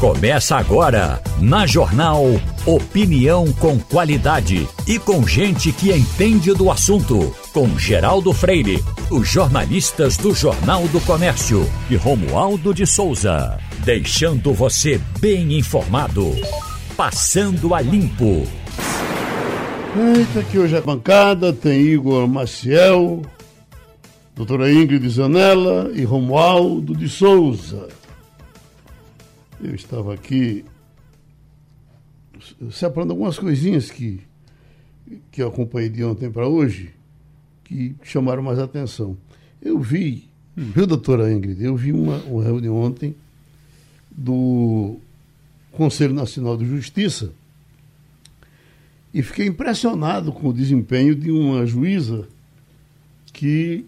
Começa agora, na Jornal Opinião com qualidade e com gente que entende do assunto. Com Geraldo Freire, os jornalistas do Jornal do Comércio e Romualdo de Souza. Deixando você bem informado. Passando a limpo. Eita, aqui hoje a bancada tem Igor Maciel, doutora Ingrid Zanella e Romualdo de Souza. Eu estava aqui separando algumas coisinhas que, que eu acompanhei de ontem para hoje que chamaram mais atenção. Eu vi, viu, doutora Ingrid? Eu vi uma, uma reunião ontem do Conselho Nacional de Justiça e fiquei impressionado com o desempenho de uma juíza que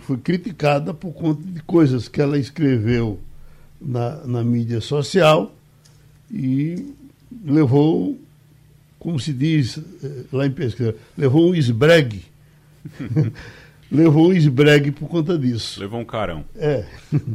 foi criticada por conta de coisas que ela escreveu na, na mídia social e levou, como se diz eh, lá em pesquisa, levou um esbregue. levou um esbregue por conta disso. Levou um carão. É.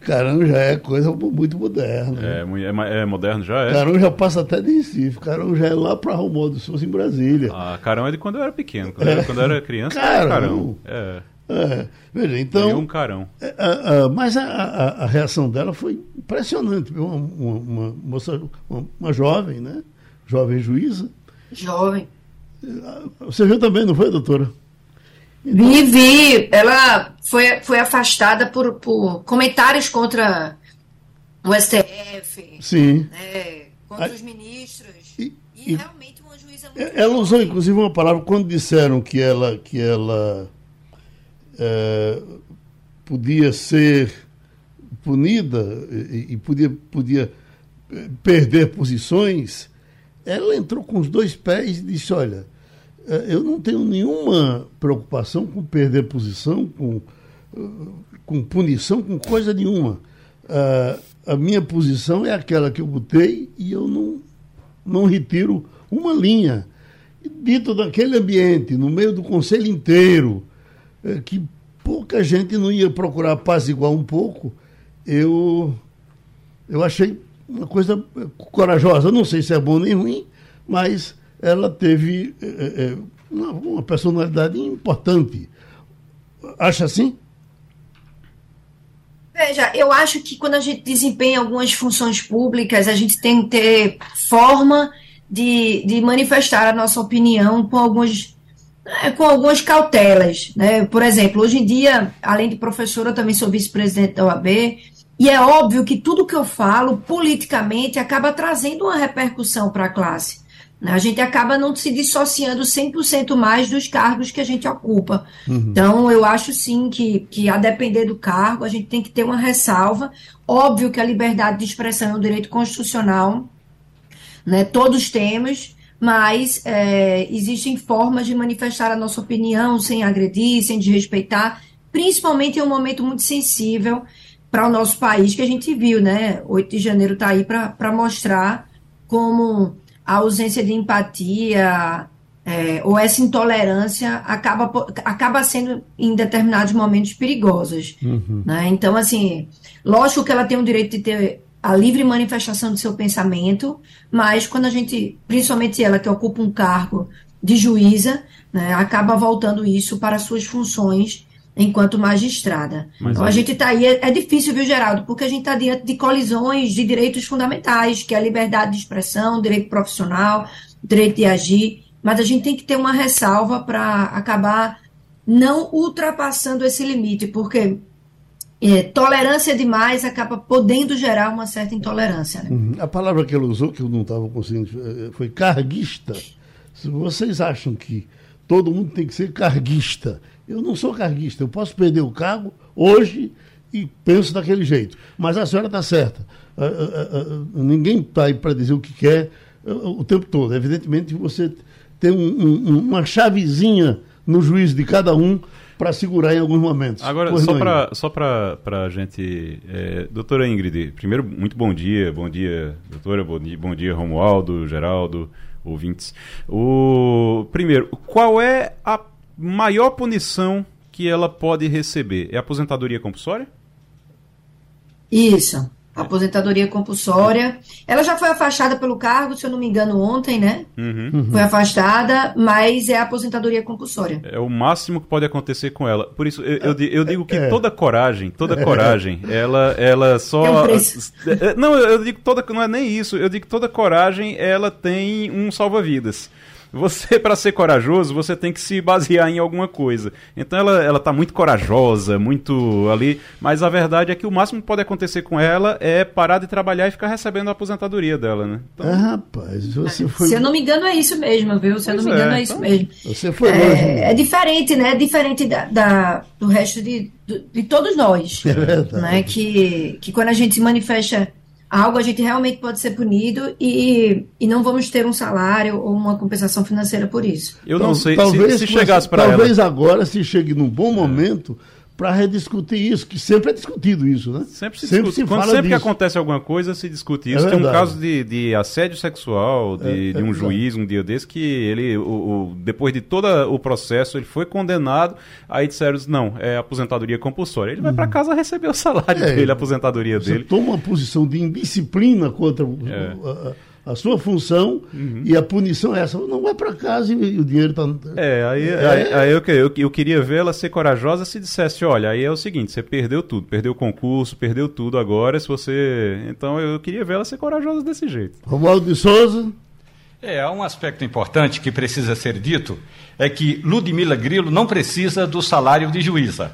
Carão já é coisa muito moderna. É, é, é, moderno já é? Carão já passa até de Recife. Carão já é lá para Romualdo Souza, em Brasília. Ah, Carão é de quando eu era pequeno. Quando, é. eu, quando eu era criança, carão. Carão. É. É, veja, então. um carão. É, mas a, a, a, reação dela foi impressionante. Uma, uma, uma, moça, uma, uma jovem, né? Jovem juíza. Jovem. Você viu também, não foi, doutora? Então... Vi, vi. Ela foi, foi afastada por, por comentários contra o STF. Sim. Né, contra os ministros. E, e, e realmente uma juíza muito. Ela usou, inclusive, uma palavra quando disseram que ela. Que ela é, podia ser punida e, e podia, podia é, perder posições, ela entrou com os dois pés e disse: Olha, é, eu não tenho nenhuma preocupação com perder posição, com, com punição, com coisa nenhuma. A minha posição é aquela que eu botei e eu não, não retiro uma linha. Dito daquele ambiente, no meio do conselho inteiro, que pouca gente não ia procurar paz igual um pouco, eu, eu achei uma coisa corajosa. Não sei se é bom nem ruim, mas ela teve é, é, uma, uma personalidade importante. Acha assim? Veja, eu acho que quando a gente desempenha algumas funções públicas, a gente tem que ter forma de, de manifestar a nossa opinião com alguns é, com algumas cautelas. Né? Por exemplo, hoje em dia, além de professora, eu também sou vice-presidente da OAB, e é óbvio que tudo que eu falo, politicamente, acaba trazendo uma repercussão para a classe. Né? A gente acaba não se dissociando 100% mais dos cargos que a gente ocupa. Uhum. Então, eu acho sim que, que, a depender do cargo, a gente tem que ter uma ressalva. Óbvio que a liberdade de expressão é um direito constitucional, né? todos temos, mas é, existem formas de manifestar a nossa opinião sem agredir, sem desrespeitar, principalmente em um momento muito sensível para o nosso país, que a gente viu, né? 8 de janeiro está aí para mostrar como a ausência de empatia é, ou essa intolerância acaba, acaba sendo, em determinados momentos, perigosas. Uhum. Né? Então, assim, lógico que ela tem o direito de ter a livre manifestação do seu pensamento, mas quando a gente, principalmente ela que ocupa um cargo de juíza, né, acaba voltando isso para suas funções enquanto magistrada. Mas então, a gente está aí, é, é, difícil, viu, Geraldo, porque a gente está diante de colisões de direitos fundamentais, que é a liberdade de expressão, direito profissional, direito de agir, mas a gente tem que ter uma ressalva para acabar não ultrapassando esse limite, porque é, tolerância demais acaba podendo gerar uma certa intolerância. Né? Uhum. A palavra que ele usou, que eu não estava conseguindo, eh, foi carguista. Se vocês acham que todo mundo tem que ser carguista, eu não sou carguista. Eu posso perder o cargo hoje e penso daquele jeito. Mas a senhora está certa. Ninguém está aí para dizer o que quer o tempo todo. Evidentemente, você tem um, um, uma chavezinha no juízo de cada um para segurar em alguns momentos. Agora, pois só para só para a gente. É, doutora Ingrid, primeiro, muito bom dia. Bom dia, doutora. Bom dia, bom dia Romualdo, Geraldo, ouvintes. O, primeiro, qual é a maior punição que ela pode receber? É aposentadoria compulsória? Isso. Aposentadoria compulsória. Ela já foi afastada pelo cargo, se eu não me engano, ontem, né? Uhum. Foi afastada, mas é aposentadoria compulsória. É o máximo que pode acontecer com ela. Por isso, eu, eu, eu digo que é. toda coragem, toda coragem, ela, ela só. É um preço. É, não, eu digo toda. Não é nem isso. Eu digo que toda coragem, ela tem um salva-vidas você, para ser corajoso, você tem que se basear em alguma coisa. Então ela, ela tá muito corajosa, muito ali, mas a verdade é que o máximo que pode acontecer com ela é parar de trabalhar e ficar recebendo a aposentadoria dela, né? Então... Ah, rapaz, você foi... Se eu não me engano é isso mesmo, viu? Se eu não me engano é, é isso então... mesmo. Você foi longe. É, é diferente, né? É diferente da, da do resto de, de, de todos nós. É verdade. Né? Que, que quando a gente se manifesta algo a gente realmente pode ser punido e, e não vamos ter um salário ou uma compensação financeira por isso. Eu não sei talvez, se, se chegasse para ela. Talvez agora se chegue num bom momento para rediscutir isso, que sempre é discutido isso, né? Sempre se sempre discute. Se Quando sempre disso. que acontece alguma coisa, se discute isso. É Tem um caso de, de assédio sexual de, é, de um é juiz um dia desse que ele, o, o, depois de todo o processo, ele foi condenado. Aí disseram, não, é aposentadoria compulsória. Ele vai para uhum. casa receber o salário é, dele, a aposentadoria dele. Toma uma posição de indisciplina contra é. a, a sua função uhum. e a punição é essa. Não vai para casa e o dinheiro está. É, aí, é. aí, aí eu, eu, eu, queria ver ela ser corajosa se dissesse: olha, aí é o seguinte, você perdeu tudo, perdeu o concurso, perdeu tudo agora. Se você. Então eu queria ver ela ser corajosa desse jeito. Romualdo de Souza. É, há um aspecto importante que precisa ser dito: é que Ludmila Grilo não precisa do salário de juíza.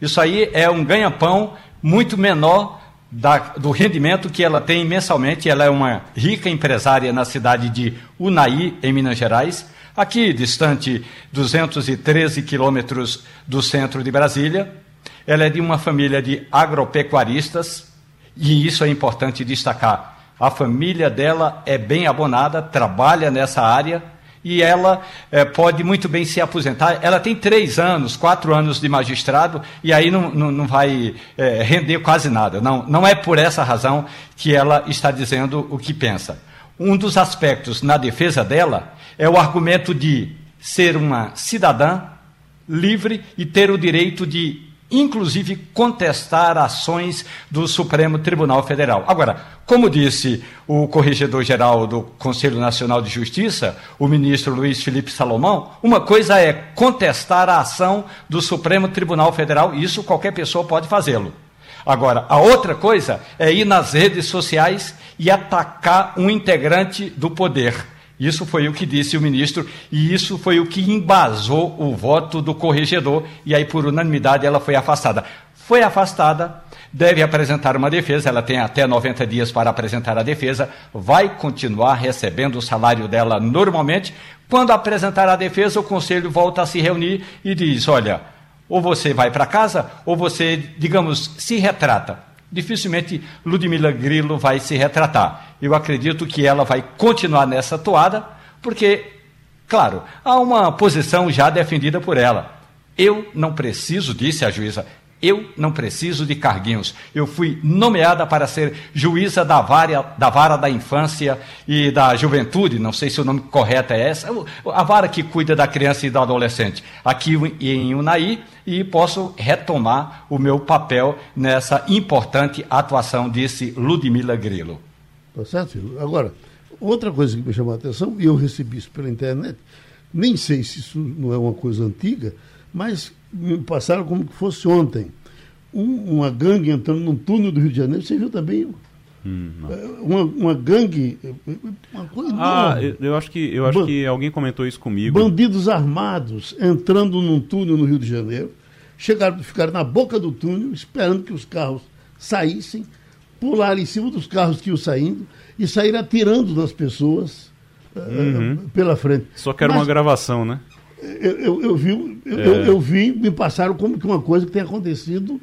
Isso aí é um ganha-pão muito menor da, do rendimento que ela tem mensalmente. Ela é uma rica empresária na cidade de Unai, em Minas Gerais, aqui distante 213 quilômetros do centro de Brasília. Ela é de uma família de agropecuaristas e isso é importante destacar. A família dela é bem abonada, trabalha nessa área e ela é, pode muito bem se aposentar. Ela tem três anos, quatro anos de magistrado, e aí não, não, não vai é, render quase nada. Não, não é por essa razão que ela está dizendo o que pensa. Um dos aspectos na defesa dela é o argumento de ser uma cidadã livre e ter o direito de inclusive contestar ações do Supremo Tribunal Federal. Agora, como disse o corregedor-geral do Conselho Nacional de Justiça, o ministro Luiz Felipe Salomão, uma coisa é contestar a ação do Supremo Tribunal Federal, isso qualquer pessoa pode fazê-lo. Agora, a outra coisa é ir nas redes sociais e atacar um integrante do poder. Isso foi o que disse o ministro e isso foi o que embasou o voto do corregedor e aí por unanimidade ela foi afastada. Foi afastada, deve apresentar uma defesa, ela tem até 90 dias para apresentar a defesa, vai continuar recebendo o salário dela normalmente. Quando apresentar a defesa, o conselho volta a se reunir e diz: "Olha, ou você vai para casa ou você, digamos, se retrata dificilmente Ludmila Grillo vai se retratar. Eu acredito que ela vai continuar nessa toada, porque, claro, há uma posição já defendida por ela. Eu não preciso, disse a juíza, eu não preciso de carguinhos. Eu fui nomeada para ser juíza da vara, da vara da infância e da juventude, não sei se o nome correto é essa, a vara que cuida da criança e do adolescente, aqui em Unai, e posso retomar o meu papel nessa importante atuação, disse Ludmila Grilo. Tá certo, filho? Agora, outra coisa que me chamou a atenção, e eu recebi isso pela internet, nem sei se isso não é uma coisa antiga, mas me passaram como que fosse ontem. Um, uma gangue entrando num túnel do Rio de Janeiro, você viu também? Hum, uma, uma gangue. Uma coisa ah, eu, eu, acho, que, eu acho que alguém comentou isso comigo. Bandidos armados entrando num túnel no Rio de Janeiro, chegaram, ficaram na boca do túnel, esperando que os carros saíssem, pularam em cima dos carros que iam saindo e saíram atirando nas pessoas uhum. uh, pela frente. Só que era Mas, uma gravação, né? Eu, eu, eu, vi, eu, é. eu, eu, vi, me passaram como que uma coisa que tem acontecido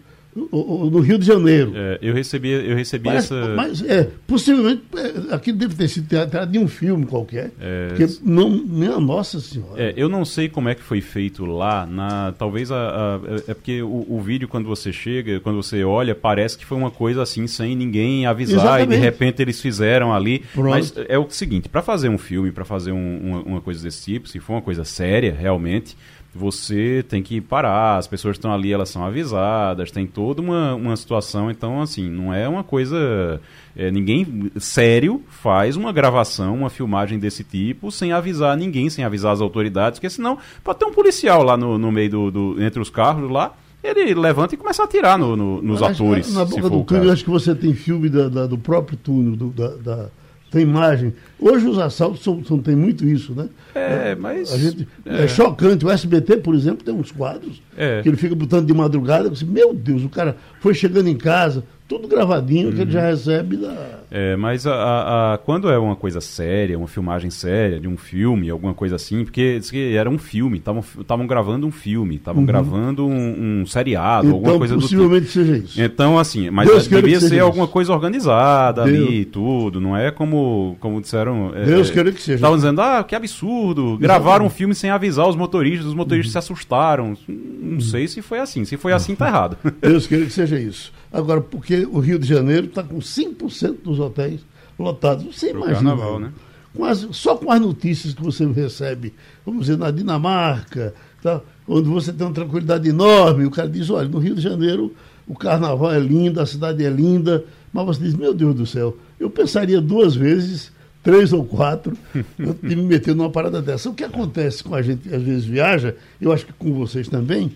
no Rio de Janeiro. É, eu recebi, eu recebi Parece, essa. Mas, é, possivelmente, é, aquilo deve ter sido teatrado de um filme qualquer. É, porque não, minha Nossa Senhora. É, eu não sei como é que foi feito lá. Na, talvez a, a é porque o, o, vídeo, quando você chega, quando você olha, parece que foi uma coisa assim, sem ninguém avisar, Exatamente. e de repente eles fizeram ali. Pronto. Mas é o seguinte: para fazer um filme, para fazer um, uma, uma coisa desse tipo, se for uma coisa séria, realmente você tem que parar, as pessoas estão ali, elas são avisadas, tem toda uma, uma situação, então, assim, não é uma coisa... É, ninguém sério faz uma gravação, uma filmagem desse tipo, sem avisar ninguém, sem avisar as autoridades, porque senão pode ter um policial lá no, no meio do, do entre os carros lá, ele levanta e começa a atirar no, no, nos atores. Na, na boca do túnel, acho que você tem filme da, da, do próprio túnel, do, da, da, tem imagem. Hoje os assaltos são, são, tem muito isso, né? É, mas. Gente, é. é. chocante. O SBT, por exemplo, tem uns quadros é. que ele fica botando de madrugada. Assim, Meu Deus, o cara foi chegando em casa, tudo gravadinho, uhum. que ele já recebe da. É, mas a, a, a, quando é uma coisa séria, uma filmagem séria de um filme, alguma coisa assim, porque era um filme, estavam gravando um filme, estavam uhum. gravando um, um seriado, então, alguma coisa do tipo. Possivelmente seja isso. Então, assim, mas Deus devia ser alguma isso. coisa organizada Deus. ali e tudo, não é como, como disseram. É, Deus é, queira que seja. Estavam dizendo, ah, que absurdo, gravaram um filme sem avisar os motoristas, os motoristas uhum. se assustaram. Não uhum. sei se foi assim, se foi assim, tá errado. Deus queira que seja isso. Agora, porque o Rio de Janeiro está com 5% dos hotéis lotados. Você Pro imagina. Carnaval, né? Quase, só com as notícias que você recebe, vamos dizer, na Dinamarca, tá, onde você tem uma tranquilidade enorme, o cara diz, olha, no Rio de Janeiro o carnaval é lindo, a cidade é linda, mas você diz, meu Deus do céu, eu pensaria duas vezes, três ou quatro, de me meter numa parada dessa. O que acontece com a gente, às vezes viaja, eu acho que com vocês também,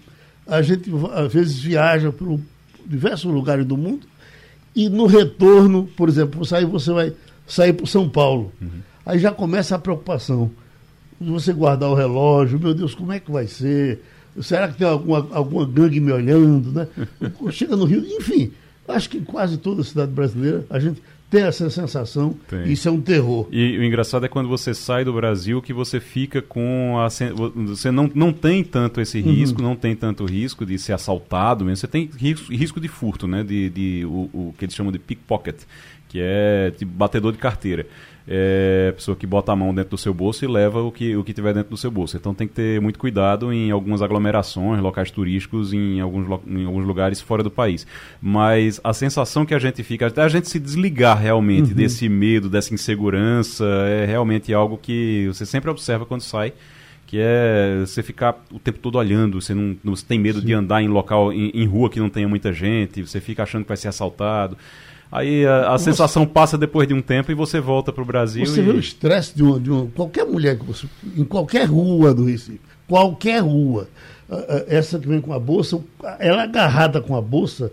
a gente às vezes viaja para diversos lugares do mundo, e no retorno, por exemplo, sair, você vai sair para São Paulo. Uhum. Aí já começa a preocupação. Você guardar o relógio, meu Deus, como é que vai ser? Será que tem alguma, alguma gangue me olhando? Né? Chega no Rio, enfim, acho que em quase toda a cidade brasileira a gente tem essa sensação. Tem. Isso é um terror. E o engraçado é quando você sai do Brasil que você fica com a. Você não, não tem tanto esse uhum. risco, uhum. não tem tanto risco de ser assaltado mesmo. Você tem risco, risco de furto, né? De, de o, o que eles chamam de pickpocket, que é de batedor de carteira é, pessoa que bota a mão dentro do seu bolso e leva o que, o que tiver dentro do seu bolso. Então tem que ter muito cuidado em algumas aglomerações, locais turísticos, em alguns, em alguns lugares fora do país. Mas a sensação que a gente fica, até a gente se desligar realmente uhum. desse medo, dessa insegurança, é realmente algo que você sempre observa quando sai que é você ficar o tempo todo olhando, você não, não você tem medo Sim. de andar em local, em, em, rua que não tenha muita gente, você fica achando que vai ser assaltado. Aí a, a sensação passa depois de um tempo e você volta para o Brasil. Você e... vê o estresse de, uma, de uma, qualquer mulher que você. em qualquer rua do Recife. Qualquer rua. Essa que vem com a bolsa, ela agarrada com a bolsa,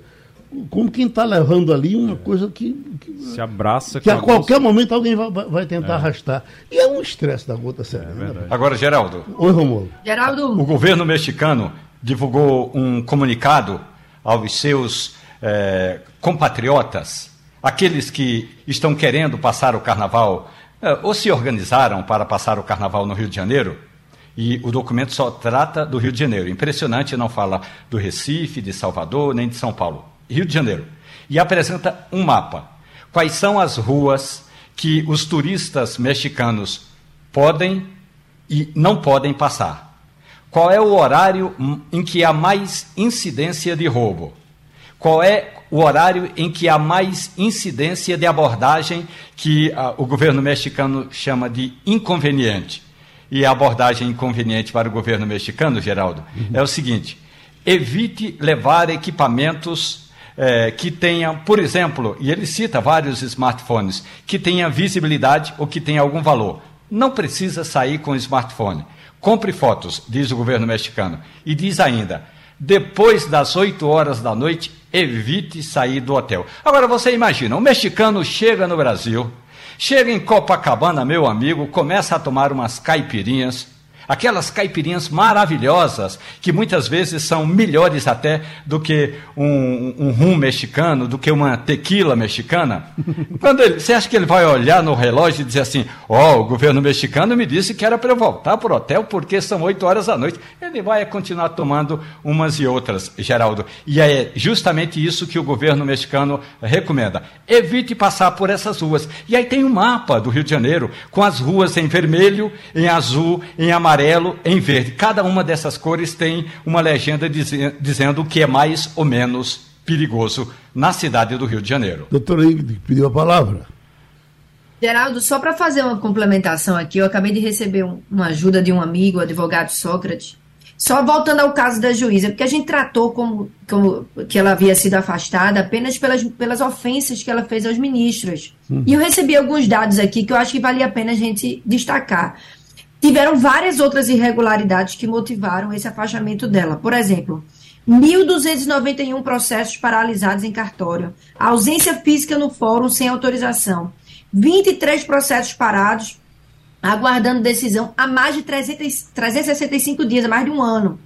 como quem está levando ali uma é. coisa que, que, se abraça que a, a qualquer bolsa. momento alguém vai, vai tentar é. arrastar e é um estresse da gota séria. É né? Agora, Geraldo. Oi, Romulo. Geraldo. O governo mexicano divulgou um comunicado aos seus é, compatriotas, aqueles que estão querendo passar o carnaval, é, ou se organizaram para passar o carnaval no Rio de Janeiro, e o documento só trata do Rio de Janeiro. Impressionante, não fala do Recife, de Salvador, nem de São Paulo. Rio de Janeiro. E apresenta um mapa. Quais são as ruas que os turistas mexicanos podem e não podem passar? Qual é o horário em que há mais incidência de roubo? Qual é o horário em que há mais incidência de abordagem que ah, o governo mexicano chama de inconveniente? E a abordagem inconveniente para o governo mexicano, Geraldo, uhum. é o seguinte: evite levar equipamentos é, que tenham, por exemplo, e ele cita vários smartphones, que tenham visibilidade ou que tenham algum valor. Não precisa sair com o smartphone. Compre fotos, diz o governo mexicano. E diz ainda: depois das 8 horas da noite, evite sair do hotel. Agora você imagina, um mexicano chega no Brasil, chega em Copacabana, meu amigo, começa a tomar umas caipirinhas, aquelas caipirinhas maravilhosas, que muitas vezes são melhores até do que um, um rum mexicano, do que uma tequila mexicana. Quando ele, você acha que ele vai olhar no relógio e dizer assim: Ó, oh, o governo mexicano me disse que era para eu voltar para o hotel porque são oito horas da noite. Ele vai continuar tomando umas e outras, Geraldo. E é justamente isso que o governo mexicano recomenda. Evite passar por essas ruas. E aí tem um mapa do Rio de Janeiro com as ruas em vermelho, em azul, em amarelo amarelo, em verde. Cada uma dessas cores tem uma legenda dizendo o que é mais ou menos perigoso na cidade do Rio de Janeiro. Doutora Ingrid pediu a palavra. Geraldo, só para fazer uma complementação aqui, eu acabei de receber um, uma ajuda de um amigo, o advogado Sócrates, Só voltando ao caso da juíza, porque a gente tratou como, como que ela havia sido afastada apenas pelas, pelas ofensas que ela fez aos ministros. Uhum. E eu recebi alguns dados aqui que eu acho que valia a pena a gente destacar. Tiveram várias outras irregularidades que motivaram esse afastamento dela. Por exemplo, 1.291 processos paralisados em cartório, ausência física no fórum sem autorização, 23 processos parados aguardando decisão há mais de 300, 365 dias, há mais de um ano.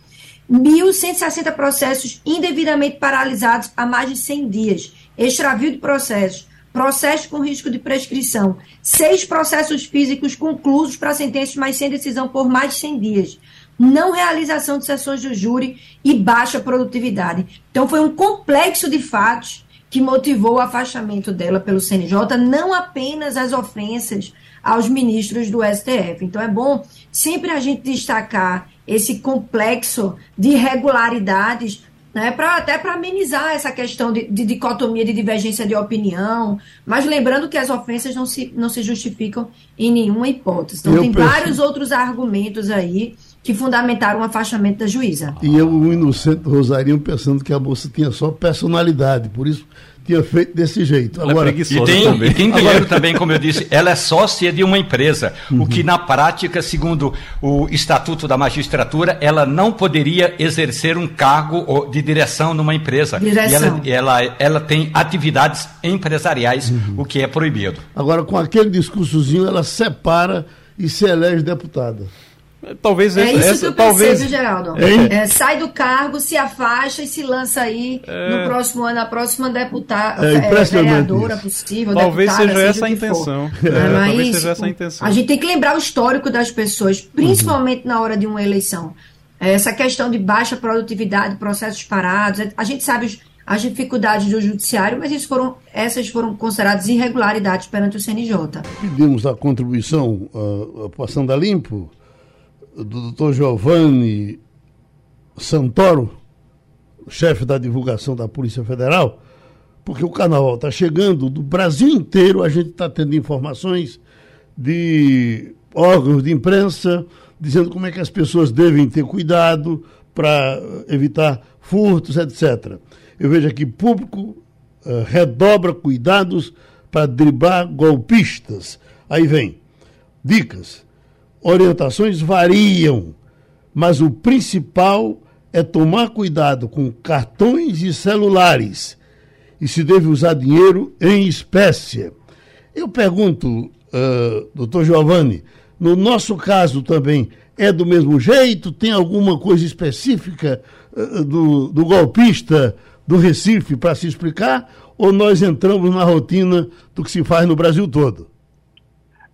1.160 processos indevidamente paralisados há mais de 100 dias. Extravio de processos. Processos com risco de prescrição. Seis processos físicos conclusos para sentenças, mas sem decisão por mais de 100 dias. Não realização de sessões do júri e baixa produtividade. Então, foi um complexo de fatos que motivou o afastamento dela pelo CNJ, não apenas as ofensas aos ministros do STF. Então é bom sempre a gente destacar esse complexo de irregularidades né, pra, até para amenizar essa questão de, de, dicotomia, de divergência de opinião, mas lembrando que as ofensas não se, não se justificam em nenhuma hipótese. Então, eu tem vários outros argumentos aí que fundamentaram o afastamento da juíza. E eu, o inocente Rosarinho, pensando que a moça tinha só personalidade, por isso tinha feito desse jeito. É Agora, é e tem, também. E tem dinheiro Agora... também, como eu disse, ela é sócia de uma empresa, uhum. o que na prática, segundo o Estatuto da Magistratura, ela não poderia exercer um cargo de direção numa empresa. Direção. E ela, ela, ela tem atividades empresariais, uhum. o que é proibido. Agora, com aquele discursozinho, ela separa e se elege deputada. Talvez é isso essa, que eu talvez... percebo, Geraldo. É, sai do cargo, se afasta e se lança aí é... no próximo ano, a próxima deputada, é, é, vereadora possível. Talvez deputada, seja essa a intenção. É, talvez seja essa a intenção. A gente tem que lembrar o histórico das pessoas, principalmente uhum. na hora de uma eleição. Essa questão de baixa produtividade, processos parados, a gente sabe as dificuldades do judiciário, mas isso foram, essas foram consideradas irregularidades perante o CNJ. Pedimos a contribuição, a, a passando a limpo do doutor Giovanni Santoro, chefe da divulgação da Polícia Federal, porque o carnaval está chegando, do Brasil inteiro a gente está tendo informações de órgãos de imprensa dizendo como é que as pessoas devem ter cuidado para evitar furtos, etc. Eu vejo aqui público uh, redobra cuidados para driblar golpistas. Aí vem dicas orientações variam, mas o principal é tomar cuidado com cartões e celulares e se deve usar dinheiro em espécie. Eu pergunto, uh, doutor Giovanni, no nosso caso também é do mesmo jeito? Tem alguma coisa específica uh, do, do golpista do Recife para se explicar? Ou nós entramos na rotina do que se faz no Brasil todo?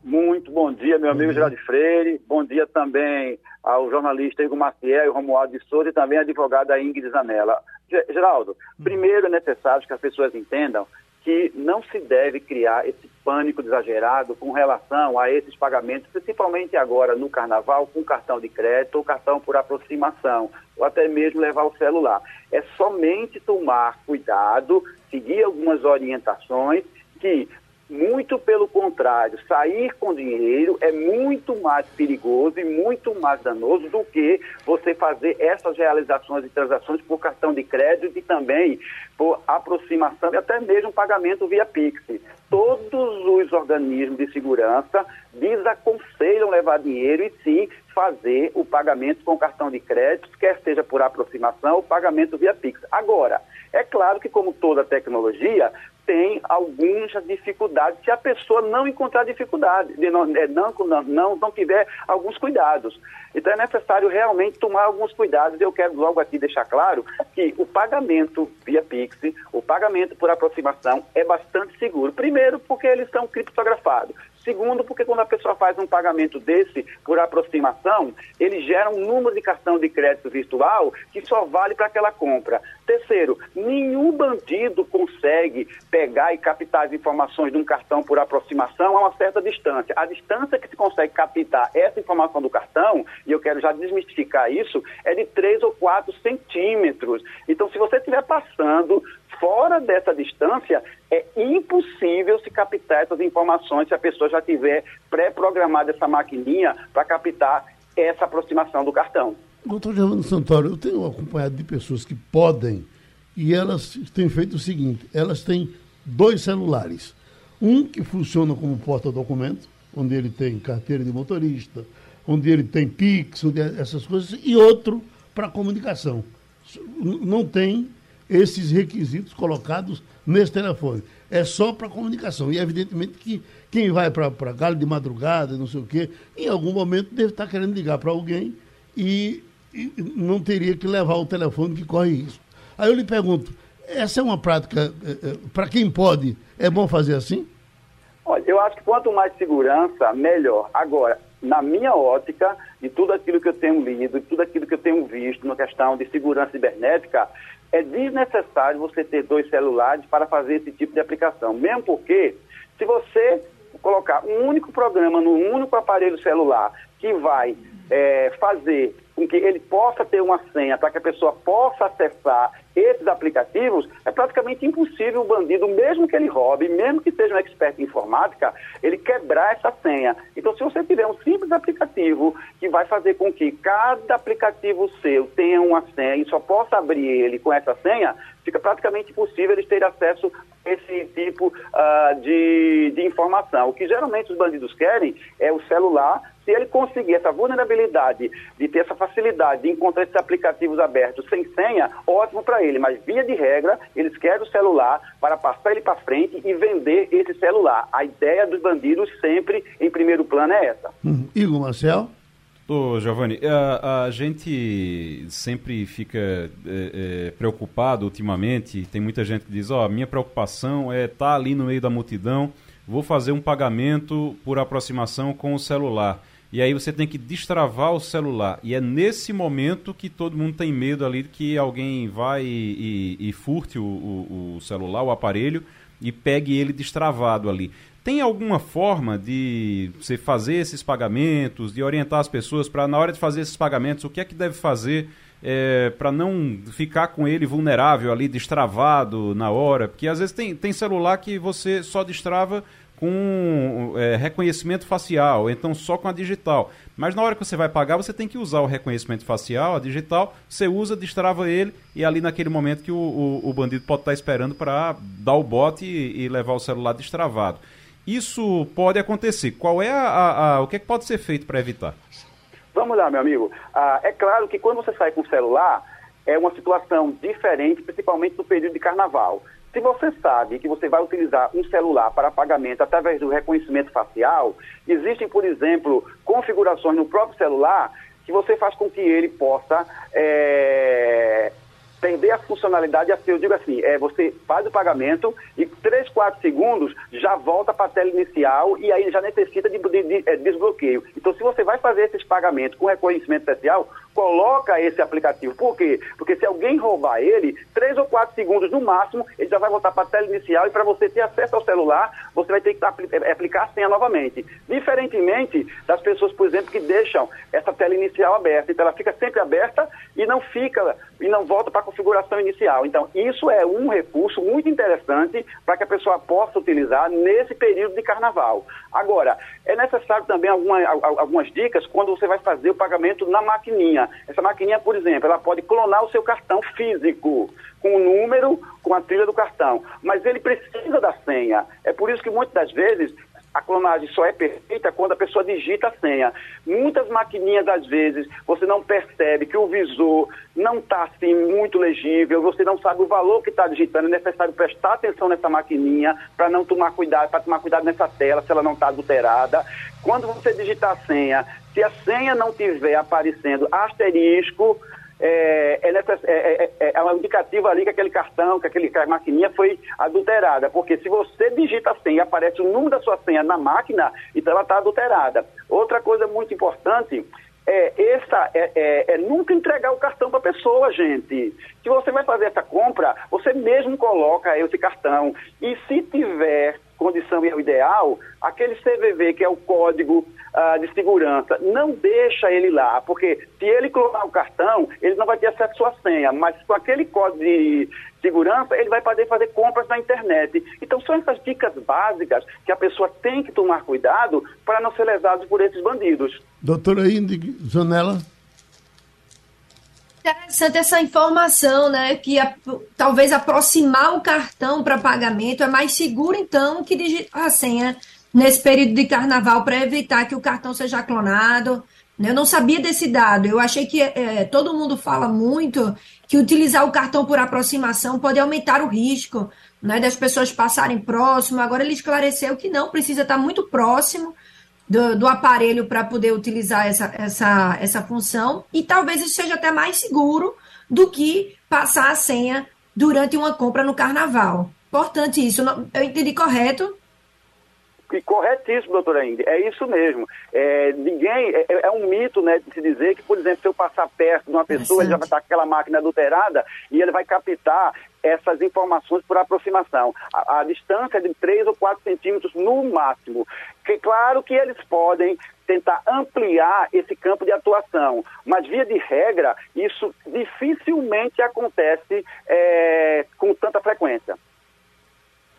Muito bom dia, meu amigo Geraldo Freire. Bom dia também ao jornalista Igor Maciel e Romualdo de Souza e também à advogada Ingrid Zanella. Geraldo, hum. primeiro é necessário que as pessoas entendam que não se deve criar esse pânico exagerado com relação a esses pagamentos, principalmente agora no carnaval, com cartão de crédito ou cartão por aproximação, ou até mesmo levar o celular. É somente tomar cuidado, seguir algumas orientações que muito pelo contrário, sair com dinheiro é muito mais perigoso e muito mais danoso do que você fazer essas realizações e transações por cartão de crédito e também por aproximação e até mesmo pagamento via Pix. Todos os organismos de segurança desaconselham levar dinheiro e sim fazer o pagamento com cartão de crédito, quer seja por aproximação ou pagamento via Pix. Agora, é claro que como toda tecnologia, tem algumas dificuldades se a pessoa não encontrar dificuldade, de não, é, não, não, não tiver alguns cuidados. Então é necessário realmente tomar alguns cuidados. Eu quero logo aqui deixar claro que o pagamento via Pix, o pagamento por aproximação é bastante seguro. Primeiro, porque eles são criptografados. Segundo, porque quando a pessoa faz um pagamento desse por aproximação, ele gera um número de cartão de crédito virtual que só vale para aquela compra. Terceiro, nenhum bandido consegue pegar e captar as informações de um cartão por aproximação a uma certa distância. A distância que se consegue captar essa informação do cartão, e eu quero já desmistificar isso, é de 3 ou 4 centímetros. Então, se você estiver passando fora dessa distância, é impossível se captar essas informações se a pessoa já tiver pré-programada essa maquininha para captar essa aproximação do cartão. Doutor Germano Santoro, eu tenho acompanhado de pessoas que podem e elas têm feito o seguinte: elas têm dois celulares. Um que funciona como porta-documento, onde ele tem carteira de motorista, onde ele tem Pix, onde é essas coisas, e outro para comunicação. Não tem esses requisitos colocados nesse telefone. É só para comunicação. E evidentemente que quem vai para galho de madrugada, não sei o quê, em algum momento deve estar querendo ligar para alguém e, e, não teria que levar o telefone que corre risco. Aí eu lhe pergunto, essa é uma prática, é, é, para quem pode, é bom fazer assim? Olha, eu acho que quanto mais segurança, melhor. Agora, na minha ótica, de tudo aquilo que eu tenho lido, de tudo aquilo que eu tenho visto na questão de segurança cibernética, é desnecessário você ter dois celulares para fazer esse tipo de aplicação. Mesmo porque, se você colocar um único programa no único aparelho celular que vai é, fazer com que ele possa ter uma senha para que a pessoa possa acessar esses aplicativos, é praticamente impossível o bandido, mesmo que ele roube, mesmo que seja um expert em informática, ele quebrar essa senha. Então, se você tiver um simples aplicativo que vai fazer com que cada aplicativo seu tenha uma senha e só possa abrir ele com essa senha, fica praticamente impossível eles terem acesso a esse tipo uh, de, de informação. O que geralmente os bandidos querem é o celular se ele conseguir essa vulnerabilidade de ter essa facilidade de encontrar esses aplicativos abertos sem senha, ótimo para ele. Mas, via de regra, eles querem o celular para passar ele para frente e vender esse celular. A ideia dos bandidos sempre, em primeiro plano, é essa. Hum. Igor Marcel? Ô, Giovanni, a, a, gente sempre fica é, é, preocupado ultimamente. Tem muita gente que diz: Ó, oh, minha preocupação é estar tá ali no meio da multidão, vou fazer um pagamento por aproximação com o celular. E aí você tem que destravar o celular. E é nesse momento que todo mundo tem medo ali que alguém vai e, e, e furte o, o, o, celular, o aparelho, e pegue ele destravado ali. Tem alguma forma de você fazer esses pagamentos, de orientar as pessoas para, na hora de fazer esses pagamentos, o que é que deve fazer é, para não ficar com ele vulnerável ali, destravado na hora? Porque às vezes tem, tem celular que você só destrava com é, reconhecimento facial, então só com a digital. Mas na hora que você vai pagar, você tem que usar o reconhecimento facial, a digital, você usa, destrava ele, e ali naquele momento que o, o, o bandido pode estar esperando para dar o bote e, e, levar o celular destravado. Isso pode acontecer. Qual é a, a, a o que, é que pode ser feito para evitar? Vamos lá, meu amigo. Ah, é claro que quando você sai com o celular, é uma situação diferente, principalmente no período de carnaval. Se você sabe que você vai utilizar um celular para pagamento através do reconhecimento facial, existem, por exemplo, configurações no próprio celular que você faz com que ele possa é, perder a funcionalidade assim, eu digo assim, é, você faz o pagamento e 3, 4 segundos já volta para a tela inicial e aí já necessita de, de, de, de, desbloqueio. Então, se você vai fazer esses pagamentos com reconhecimento especial, coloca esse aplicativo. Por quê? Porque se alguém roubar ele, 3 ou 4 segundos no máximo, ele já vai voltar para a tela inicial e para você ter acesso ao celular, você vai ter que é, aplicar a senha novamente. Diferentemente das pessoas, por exemplo, que deixam essa tela inicial aberta. Então, ela fica sempre aberta e não fica e não volta para configuração inicial. Então, isso é um recurso muito interessante para que a pessoa possa utilizar nesse período de carnaval. Agora, é necessário também alguma, algumas dicas quando você vai fazer o pagamento na maquininha. Essa maquininha, por exemplo, ela pode clonar o seu cartão físico com o número, com a trilha do cartão, mas ele precisa da senha. É por isso que muitas das vezes a clonagem só é perfeita quando a pessoa digita a senha. Muitas maquininhas, às vezes, você não percebe que o visor não está assim muito legível, você não sabe o valor que está digitando, é necessário prestar atenção nessa maquininha para não tomar cuidado, para tomar cuidado nessa tela se ela não está adulterada. Quando você digitar a senha, se a senha não tiver aparecendo asterisco, é, é, é, é, é, é um indicativo ali que aquele cartão, que, aquele, que a maquininha foi adulterada. Porque se você digita a senha e aparece o número da sua senha na máquina, então ela está adulterada. Outra coisa muito importante é, essa, é, é, é, nunca entregar o cartão para a pessoa, gente. Se você vai fazer essa compra, você mesmo coloca esse cartão. E se tiver condição e é o ideal, aquele CVV, que é o código uh, de segurança, não deixa ele lá, porque se ele clonar o cartão, ele não vai ter acesso à sua senha, mas com aquele código de segurança, ele vai poder fazer compras na internet. Então, são essas dicas básicas que a pessoa tem que tomar cuidado para não ser lesado por esses bandidos. Doutora Indy Zanella. Interessante essa informação, né? Que a, talvez aproximar o cartão para pagamento é mais seguro, então, que digitar a senha nesse período de carnaval para evitar que o cartão seja clonado. Eu não sabia desse dado. Eu achei que é, todo mundo fala muito que utilizar o cartão por aproximação pode aumentar o risco né, das pessoas passarem próximo. Agora ele esclareceu que não, precisa estar muito próximo do, do aparelho para poder utilizar essa, essa, essa função. E talvez isso seja até mais seguro do que passar a senha durante uma compra no carnaval. Importante isso. Eu entendi correto? E corretíssimo, doutora Ingrid, é isso mesmo. É, ninguém, é, é, um mito, né, de se dizer que, por exemplo, se eu passar perto de uma pessoa, ele já vai estar com aquela máquina adulterada e ele vai captar essas informações por aproximação. A, a distância é de 3 ou 4 centímetros no máximo. Que, claro que eles podem tentar ampliar esse campo de atuação, mas via de regra, isso dificilmente acontece é, com tanta frequência.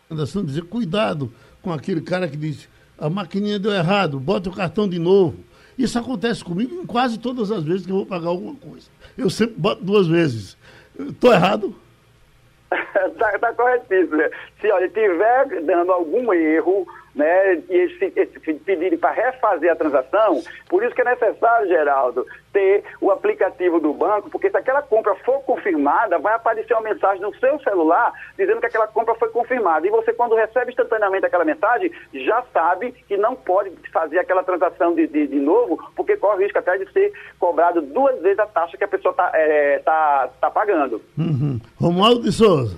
Anderson, dizer, cuidado com aquele cara que diz a maquininha deu errado, bota o cartão de novo. Isso acontece comigo em quase todas as vezes que eu vou pagar alguma coisa. Eu sempre boto duas vezes. Estou errado? Está tá corretíssimo. Se olha, tiver dando algum erro, né, e eles, pedirem para refazer a transação, por isso que é necessário, Geraldo, ter o aplicativo do banco, porque se aquela compra for confirmada, vai aparecer uma mensagem no seu celular dizendo que aquela compra foi confirmada. E você, quando recebe instantaneamente aquela mensagem, já sabe que não pode fazer aquela transação de, de, de novo, porque corre o risco até de ser cobrado duas vezes a taxa que a pessoa está é, tá, tá pagando. Uhum. Romualdo de Souza.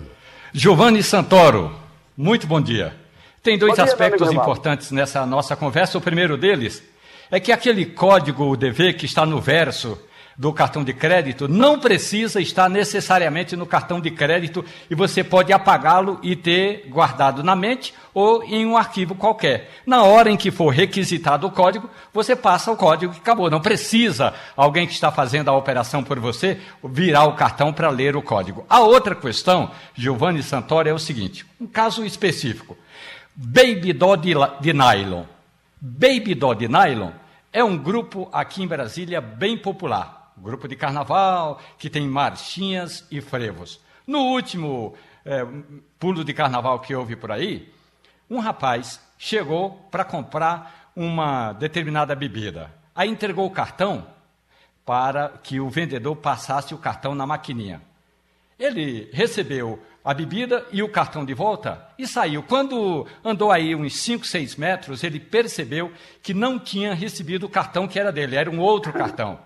Giovanni Santoro, muito bom dia. Tem dois dia, aspectos importantes nessa nossa conversa. O primeiro deles é que aquele código UDV que está no verso do cartão de crédito não precisa estar necessariamente no cartão de crédito e você pode apagá-lo e ter guardado na mente ou em um arquivo qualquer. Na hora em que for requisitado o código, você passa o código e acabou. Não precisa alguém que está fazendo a operação por você virar o cartão para ler o código. A outra questão, Giovanni Santoro, é o seguinte: um caso específico. Baby Doll de, de Nylon. Baby Doll de Nylon é um grupo aqui em Brasília bem popular. Grupo de carnaval, que tem marchinhas e frevos. No último é, pulo de carnaval que houve por aí, um rapaz chegou para comprar uma determinada bebida. Aí entregou o cartão para que o vendedor passasse o cartão na maquininha. Ele recebeu a bebida e o cartão de volta e saiu. Quando andou aí uns 5, 6 metros, ele percebeu que não tinha recebido o cartão que era dele, era um outro cartão.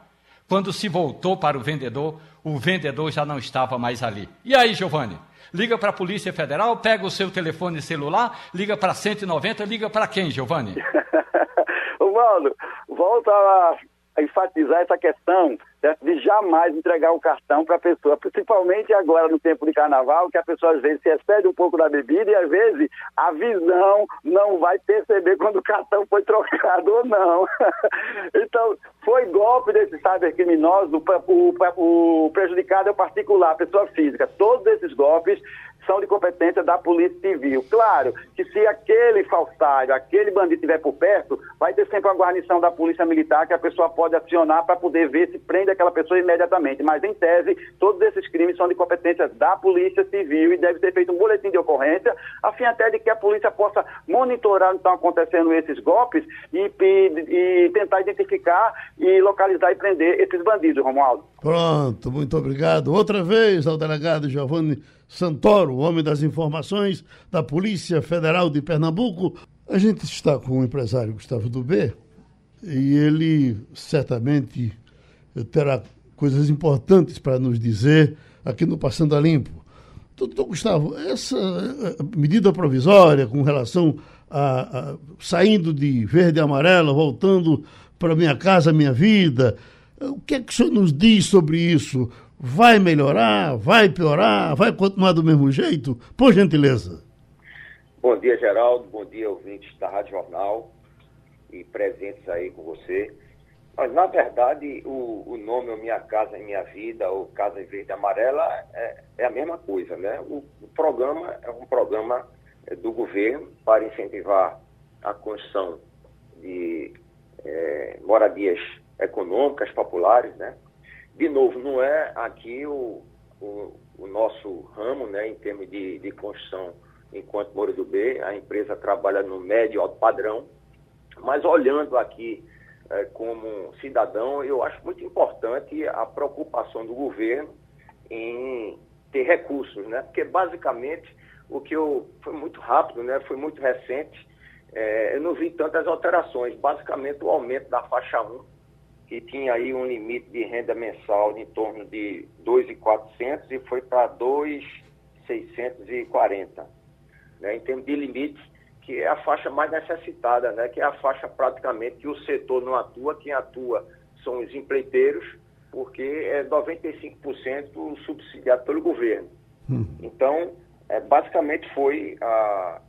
Quando se voltou para o vendedor, o vendedor já não estava mais ali. E aí, Giovanni? Liga para a Polícia Federal, pega o seu telefone celular, liga para 190, liga para quem, Giovanni? Mano, volta a enfatizar essa questão de jamais entregar o cartão para a pessoa, principalmente agora no tempo de carnaval, que a pessoa às vezes se excede um pouco da bebida e às vezes a visão não vai perceber quando o cartão foi trocado ou não. então, foi golpe desse cybercriminoso, o, o, o prejudicado é o particular, a pessoa física. Todos esses golpes são de competência da Polícia Civil. Claro que se aquele falsário, aquele bandido estiver por perto, vai ter sempre uma guarnição da Polícia Militar que a pessoa pode acionar para poder ver se prende aquela pessoa imediatamente. Mas, em tese, todos esses crimes são de competência da Polícia Civil e deve ser feito um boletim de ocorrência, a fim até de que a polícia possa monitorar onde estão acontecendo esses golpes e, e, e tentar identificar e localizar e prender esses bandidos, Romualdo. Pronto, muito obrigado. Outra vez ao delegado Giovanni Santoro, homem das informações da Polícia Federal de Pernambuco. A gente está com o empresário Gustavo Dubé e ele certamente terá coisas importantes para nos dizer aqui no Passando a Limpo. Doutor Gustavo, essa eh, medida provisória com relação a, a saindo de verde e amarelo, voltando para minha casa, minha vida, o que é que o senhor nos diz sobre isso? Vai melhorar? Vai piorar? Vai continuar do mesmo jeito? Por gentileza. Bom dia, Geraldo. Bom dia, ouvintes da Rádio Jornal e presentes aí com você. Mas, na verdade, o, o nome o Minha Casa Minha Vida, ou Casa Verde e Amarela, é, é a mesma coisa, né? O, o, programa é um programa é, do governo para incentivar a construção de é, moradias econômicas populares, né? De novo, não é aqui o, o, o nosso ramo, né, em termos de, de construção enquanto Moura do B, a empresa trabalha no médio alto padrão, mas olhando aqui é, como cidadão, eu acho muito importante a preocupação do governo em ter recursos, né? Porque basicamente o que eu foi muito rápido, né? Foi muito recente. É, eu não vi tantas alterações. Basicamente o aumento da faixa 1, que tinha aí um limite de renda mensal em torno de 2.400 e foi para 2.640, né? Em termos de limite, que é a faixa mais necessitada, né? Que é a faixa praticamente que o setor não atua, quem atua são os empreiteiros porque é 95% subsidiado pelo governo. Hum. Então, é, basicamente foi a,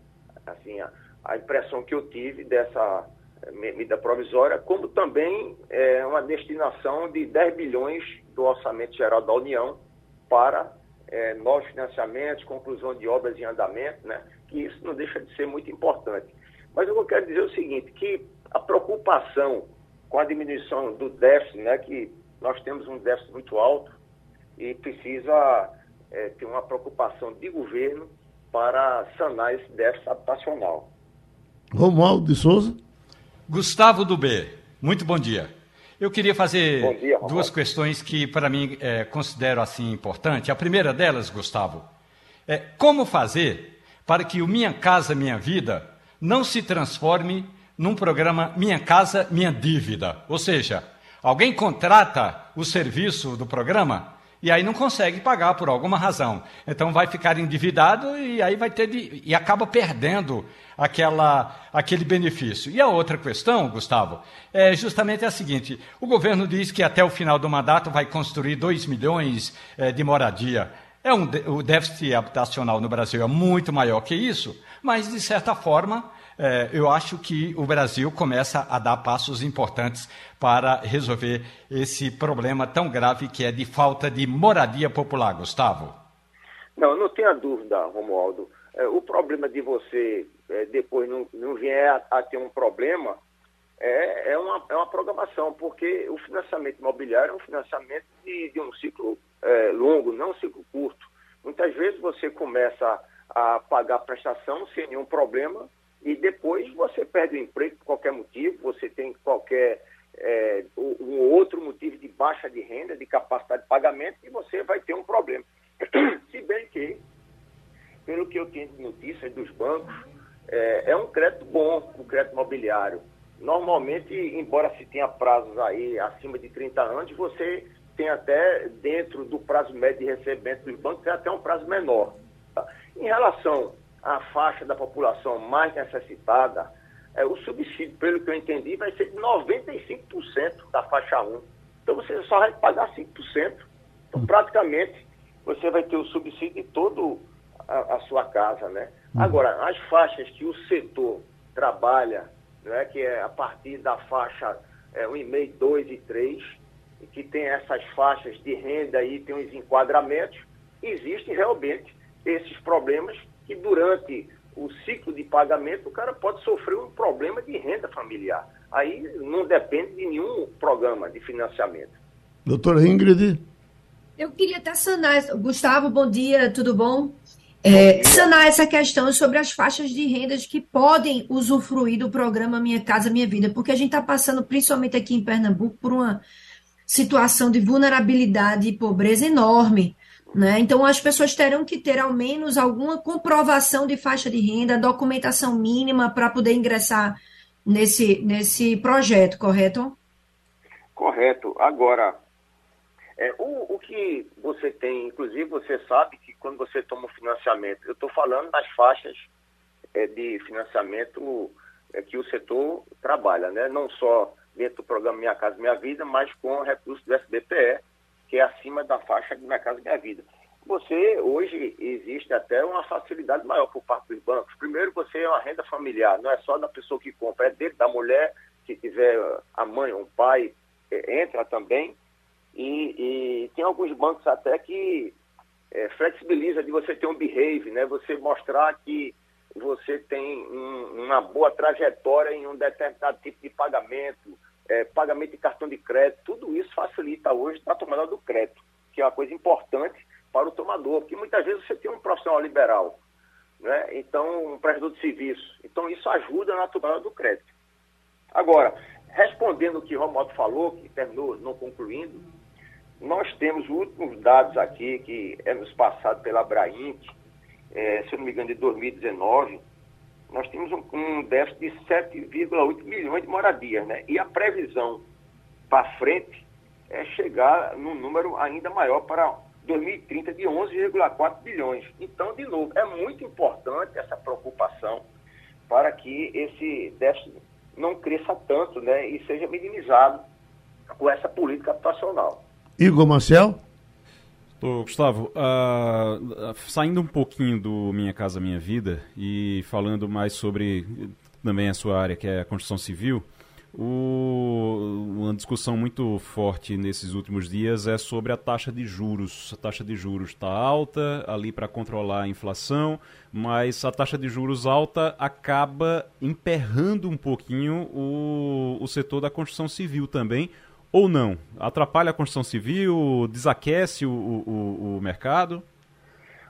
assim, a, a, impressão que eu tive dessa medida provisória, como também é, uma destinação de 10 bilhões do Orçamento Geral da União para é, novos financiamentos, conclusão de obras em andamento, né? que isso não deixa de ser muito importante. Mas eu quero dizer é o seguinte, que a preocupação com a diminuição do déficit, né, que nós temos um déficit muito alto e precisa é, ter uma preocupação de governo para sanar esse déficit habitacional. Romualdo de Souza. Gustavo do B, muito bom dia. Eu queria fazer dia, duas questões que, para mim, é, considero assim importante. A primeira delas, Gustavo, é como fazer para que o Minha Casa Minha Vida não se transforme num programa Minha Casa Minha Dívida. Ou seja, Alguém contrata o serviço do programa e aí não consegue pagar por alguma razão. Então vai ficar endividado e aí vai ter de, e acaba perdendo aquela, aquele benefício. E a outra questão, Gustavo, é justamente a seguinte: o governo diz que até o final do mandato vai construir 2 milhões é, de moradia. É um, o déficit habitacional no Brasil é muito maior que isso, mas de certa forma é, eu acho que o Brasil começa a dar passos importantes para resolver esse problema tão grave que é de falta de moradia popular, Gustavo. Não, não tenha dúvida, Romualdo. É, o problema de você é, depois não, não vier a, a, ter um problema é, é, uma, é uma programação, porque o financiamento imobiliário é um financiamento de, de um ciclo é, longo, não um ciclo curto. Muitas vezes você começa a pagar prestação sem nenhum problema e depois você perde o emprego por qualquer motivo, você tem qualquer é, um outro motivo de baixa de renda, de capacidade de pagamento, e você vai ter um problema. Se bem que, pelo que eu tenho de notícias dos bancos, é, é um crédito bom, o crédito imobiliário. Normalmente, embora se tenha prazos aí acima de 30 anos, você tem até, dentro do prazo médio de recebimento dos bancos, tem até um prazo menor. Tá? Em relação à faixa da população mais necessitada, é, o subsídio, pelo que eu entendi, vai ser de 95% da faixa 1. Então você só vai pagar 5%. Então, praticamente, você vai ter o subsídio de toda a, a, sua casa, né? Uhum. Agora, as faixas que o setor trabalha, né, que é a partir da faixa é, 1,5, 2 e 3, e que tem essas faixas de renda aí, tem os enquadramentos, existem realmente esses problemas que durante o ciclo de pagamento, o cara pode sofrer um problema de renda familiar. Aí não depende de nenhum programa de financiamento. Doutora Ingrid? Eu queria até sanar. Gustavo, bom dia, tudo bom? É, sanar essa questão sobre as faixas de rendas que podem usufruir do programa Minha Casa Minha Vida, porque a gente está passando, principalmente aqui em Pernambuco, por uma situação de vulnerabilidade e pobreza enorme. Né? Então, as pessoas terão que ter ao menos alguma comprovação de faixa de renda, documentação mínima para poder ingressar nesse, nesse projeto, correto? Correto. Agora, é, o, o que você tem, inclusive, você sabe que quando você toma o financiamento, eu estou falando das faixas é, de financiamento é, que o setor trabalha, né? não só dentro do programa Minha Casa Minha Vida, mas com recursos do SBPE, que é acima da faixa de Minha Casa Minha Vida. Você, hoje, existe até uma facilidade maior por parte dos bancos. Primeiro, você é uma renda familiar, não é só da pessoa que compra, é dele, da mulher, se tiver a mãe ou um pai, é, entra também. E, e, tem alguns bancos até que é, flexibiliza de você ter um behave, né? Você mostrar que você tem um, uma boa trajetória em um determinado tipo de pagamento, é, pagamento de cartão de crédito, tudo isso facilita hoje a tomada do crédito, que é uma coisa importante para o tomador, porque muitas vezes você tem um profissional liberal, né? então um prestador de serviço, então isso ajuda na tomada do crédito. Agora, respondendo o que o Romualdo falou, que terminou não concluindo, nós temos os últimos dados aqui, que é nos passado pela Abrainc, é, se eu não me engano, de 2019, nós temos um, um déficit de 7,8 milhões de moradias, né? E a previsão para frente é chegar num número ainda maior para 2030 de 11,4 bilhões. Então, de novo, é muito importante essa preocupação para que esse déficit não cresça tanto, né? E seja minimizado com essa política habitacional. Igor Marcel? Ô, Gustavo, uh, saindo um pouquinho do Minha Casa Minha Vida e falando mais sobre também a sua área, que é a construção civil, o, uma discussão muito forte nesses últimos dias é sobre a taxa de juros. A taxa de juros está alta ali para controlar a inflação, mas a taxa de juros alta acaba emperrando um pouquinho o, o setor da construção civil também, ou não? Atrapalha a construção civil? Desaquece o, o, o mercado?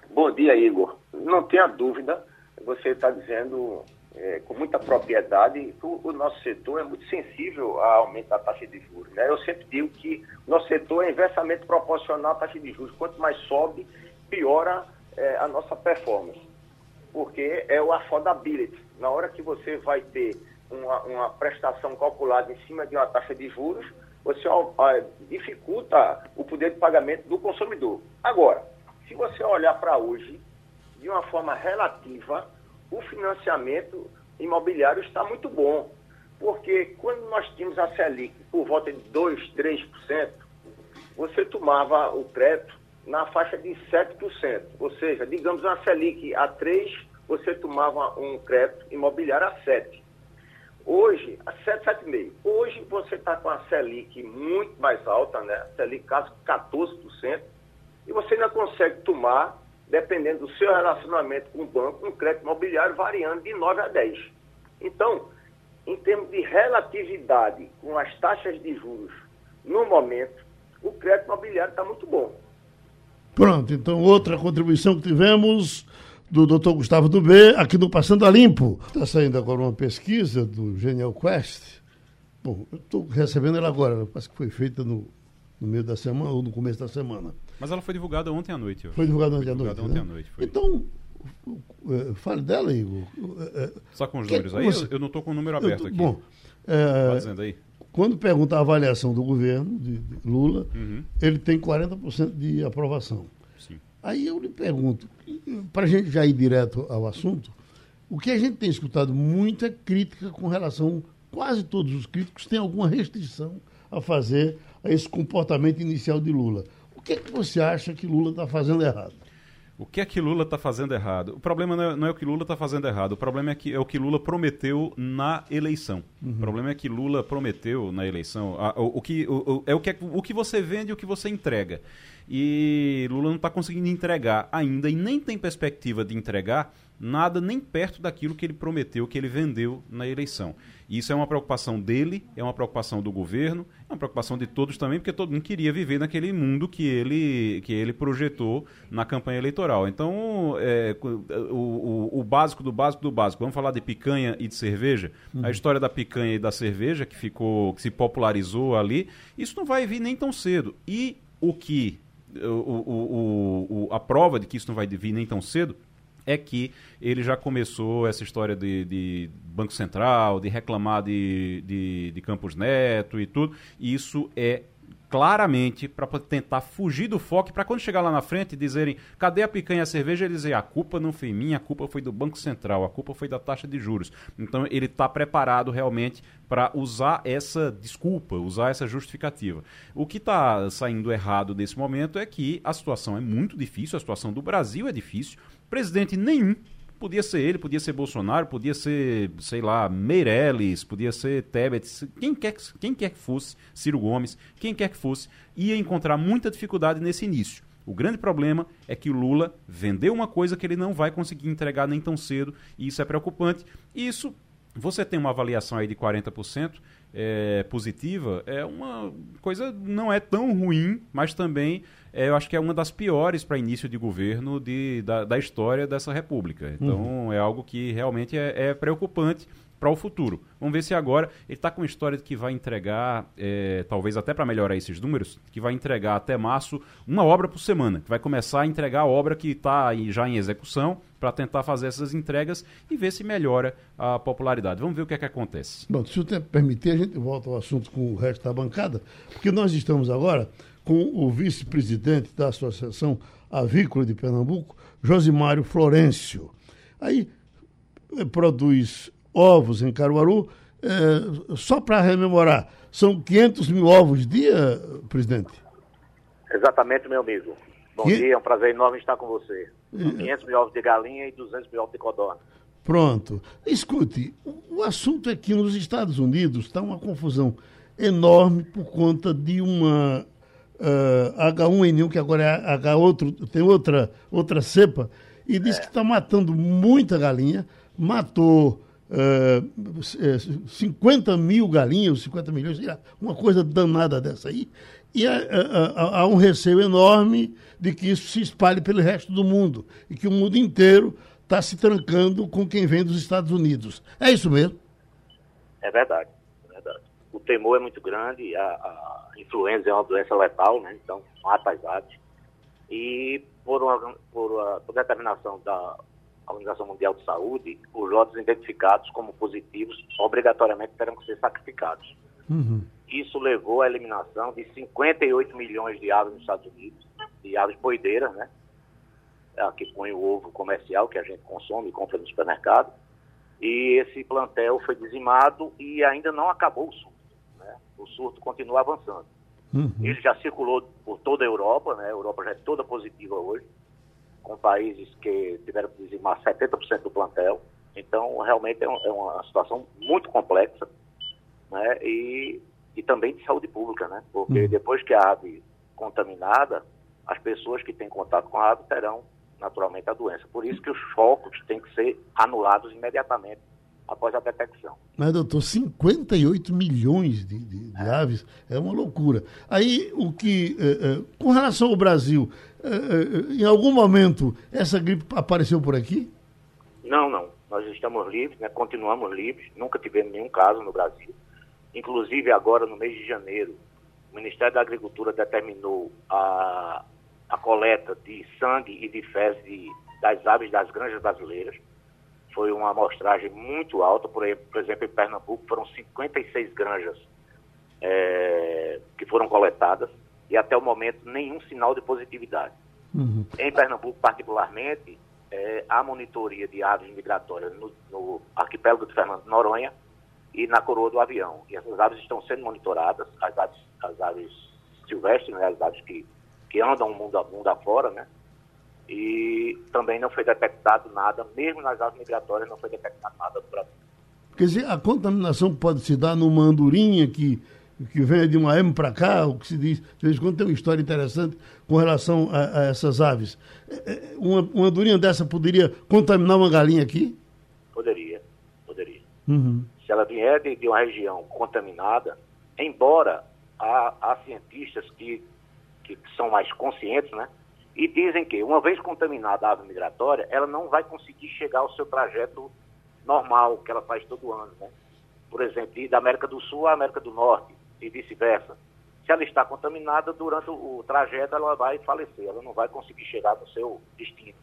Bom dia, Igor. Não tenha dúvida, você está dizendo é, com muita propriedade que o, o, nosso setor é muito sensível ao aumento da taxa de juros. Né? Eu sempre digo que o nosso setor é inversamente proporcional à taxa de juros. Quanto mais sobe, piora é, a nossa performance. Porque é o affordability. Na hora que você vai ter uma, uma prestação calculada em cima de uma taxa de juros, você dificulta o poder de pagamento do consumidor. Agora, se você olhar para hoje, de uma forma relativa, o financiamento imobiliário está muito bom. Porque quando nós tínhamos a Selic por volta de 2%, 3%, você tomava o crédito na faixa de 7%. Ou seja, digamos uma Selic a 3%, você tomava um crédito imobiliário a 7%. Hoje, a 7,5%. Hoje você está com a Selic muito mais alta, né? A Selic caso 14%, e você ainda consegue tomar, dependendo do seu relacionamento com o banco, um crédito imobiliário variando de 9 a 10. Então, em termos de relatividade com as taxas de juros no momento, o crédito imobiliário está muito bom. Pronto, então outra contribuição que tivemos do Dr. Gustavo Dubê, aqui no Passando a Limpo. Está saindo agora uma pesquisa do Genial Quest. Bom, eu estou recebendo ela agora, parece que foi feita no, no meio da semana ou no começo da semana. Mas ela foi divulgada ontem à noite. Foi divulgada ontem à noite. Ontem né? à noite. Então, é, fale dela, Igor. É, Só com os números aí? Você... Eu não estou com o número aberto tô, aqui. Bom, é, dizendo aí. quando pergunta a avaliação do governo de, Lula, uhum. ele tem 40% de aprovação. Aí eu lhe pergunto, para a gente já ir direto ao assunto, o que a gente tem escutado muita crítica com relação, quase todos os críticos têm alguma restrição a fazer a esse comportamento inicial de Lula. O que é que você acha que Lula está fazendo errado? O que é que Lula está fazendo errado? O problema não é, não é o que Lula está fazendo errado, o problema é, que, é o que Lula prometeu na eleição. Uhum. O problema é que Lula prometeu na eleição. A, o, o, que, o, é o que, o que você vende e o que você entrega. E Lula não está conseguindo entregar ainda e nem tem perspectiva de entregar nada nem perto daquilo que ele prometeu, que ele vendeu na eleição. E isso é uma preocupação dele, é uma preocupação do governo, é uma preocupação de todos também, porque todo mundo queria viver naquele mundo que ele, que ele projetou na campanha eleitoral. Então, é, o, o, o, básico do básico do básico. Vamos falar de picanha e de cerveja. Uhum. A história da picanha e da cerveja, que ficou, que se popularizou ali, isso não vai vir nem tão cedo. E o que o, o, o, a prova de que isso não vai vir nem tão cedo é que ele já começou essa história de, de Banco Central, de reclamar de, de, de Campos Neto e tudo. E isso é claramente para tentar fugir do foco, para quando chegar lá na frente dizerem cadê a picanha e a cerveja, ele dizer a culpa não foi minha, a culpa foi do Banco Central, a culpa foi da taxa de juros. Então ele está preparado realmente para usar essa desculpa, usar essa justificativa. O que está saindo errado nesse momento é que a situação é muito difícil, a situação do Brasil é difícil, presidente nenhum Podia ser ele, podia ser Bolsonaro, podia ser, sei lá, Meirelles, podia ser Tebet, quem quer, quem quer que fosse, Ciro Gomes, quem quer que fosse, ia encontrar muita dificuldade nesse início. O grande problema é que Lula vendeu uma coisa que ele não vai conseguir entregar nem tão cedo, e isso é preocupante. Isso você tem uma avaliação aí de 40% é, positiva, é uma coisa não é tão ruim, mas também é, eu acho que é uma das piores para início de governo de, da, da história dessa república. Então uhum. é algo que realmente é, é preocupante para o futuro. Vamos ver se agora ele está com uma história de que vai entregar, é, talvez até para melhorar esses números, que vai entregar até março uma obra por semana, que vai começar a entregar a obra que está já em execução para tentar fazer essas entregas e ver se melhora a popularidade. Vamos ver o que é que acontece. Bom, se o tempo permitir, a gente volta ao assunto com o resto da bancada, porque nós estamos agora com o vice-presidente da Associação Avícola de Pernambuco, Josimário Florencio. Aí eh, produz ovos em Caruaru. É, só para rememorar, são 500 mil ovos dia, presidente? Exatamente, meu amigo. Bom dia, é um prazer enorme estar com você. São 500 mil ovos de galinha e 200 mil ovos de codorna. Pronto. Escute, o assunto é que nos Estados Unidos está uma confusão enorme por conta de uma uh, H1N1, que agora é H outro, tem outra, outra cepa, e diz é. que está matando muita galinha, matou uh, eh, 50 eh, mil galinhas, 50 milhões, uma coisa danada dessa aí. E há, há, há, um receio enorme de que isso se espalhe pelo resto do mundo e que o mundo inteiro está se trancando com quem vem dos Estados Unidos. É isso mesmo? É verdade, é verdade. O temor é muito grande, a, a influenza é uma doença letal, né? então mata as aves. E por uma, por, uma, por determinação da a Organização Mundial de Saúde, os lotes identificados como positivos obrigatoriamente terão que ser sacrificados. Uhum. Isso levou à eliminação de 58 milhões de aves nos Estados Unidos, de aves boideiras, né? É que põe o ovo comercial que a gente consome e compra no supermercado. E esse plantel foi dizimado e ainda não acabou o surto. Né? O surto continua avançando. Uhum. Ele já circulou por toda a Europa, né? A Europa já é toda positiva hoje com países que tiveram que dizimar 70% do plantel. Então, realmente é, um, é, uma situação muito complexa né? e, e também de saúde pública, né? porque uhum. depois que a ave contaminada, as pessoas que têm contato com a ave terão naturalmente a doença. Por isso que os focos têm que ser anulados imediatamente após a detecção. Mas, doutor, 58 milhões de, de, de é. aves é uma loucura. Aí, o que, eh, eh, com relação ao Brasil, eh, em algum momento essa gripe apareceu por aqui? Não, não. Nós estamos livres, né? continuamos livres, nunca tivemos nenhum caso no Brasil. Inclusive, agora, no mês de janeiro, o Ministério da Agricultura determinou a, a coleta de sangue e de fezes de, das aves das granjas brasileiras foi uma amostragem muito alta, por, exemplo, em Pernambuco foram 56 granjas é, que foram coletadas e até o momento nenhum sinal de positividade. Uhum. Em Pernambuco, particularmente, é, há monitoria de aves migratórias no, no arquipélago de Fernando de Noronha e na coroa do avião. E essas aves estão sendo monitoradas, as aves, as aves silvestres, né, as aves que, que andam mundo, mundo afora, né? E também não foi detectado nada, mesmo nas aves migratórias não foi detectado nada no Brasil. Quer dizer, a contaminação pode se dar numa andorinha que, que vem de uma M para cá, o que se diz, de vez em quando tem uma história interessante com relação a, a essas aves. É, é, uma, uma andorinha dessa poderia contaminar uma galinha aqui? Poderia, poderia. Uhum. Se ela vier de, de, uma região contaminada, embora há, há cientistas que, que são mais conscientes, né? E dizem que, uma vez contaminada a ave migratória, ela não vai conseguir chegar ao seu trajeto normal, que ela faz todo ano. Né? Por exemplo, ir da América do Sul à América do Norte e vice-versa. Se ela está contaminada, durante o trajeto ela vai falecer, ela não vai conseguir chegar no seu destino.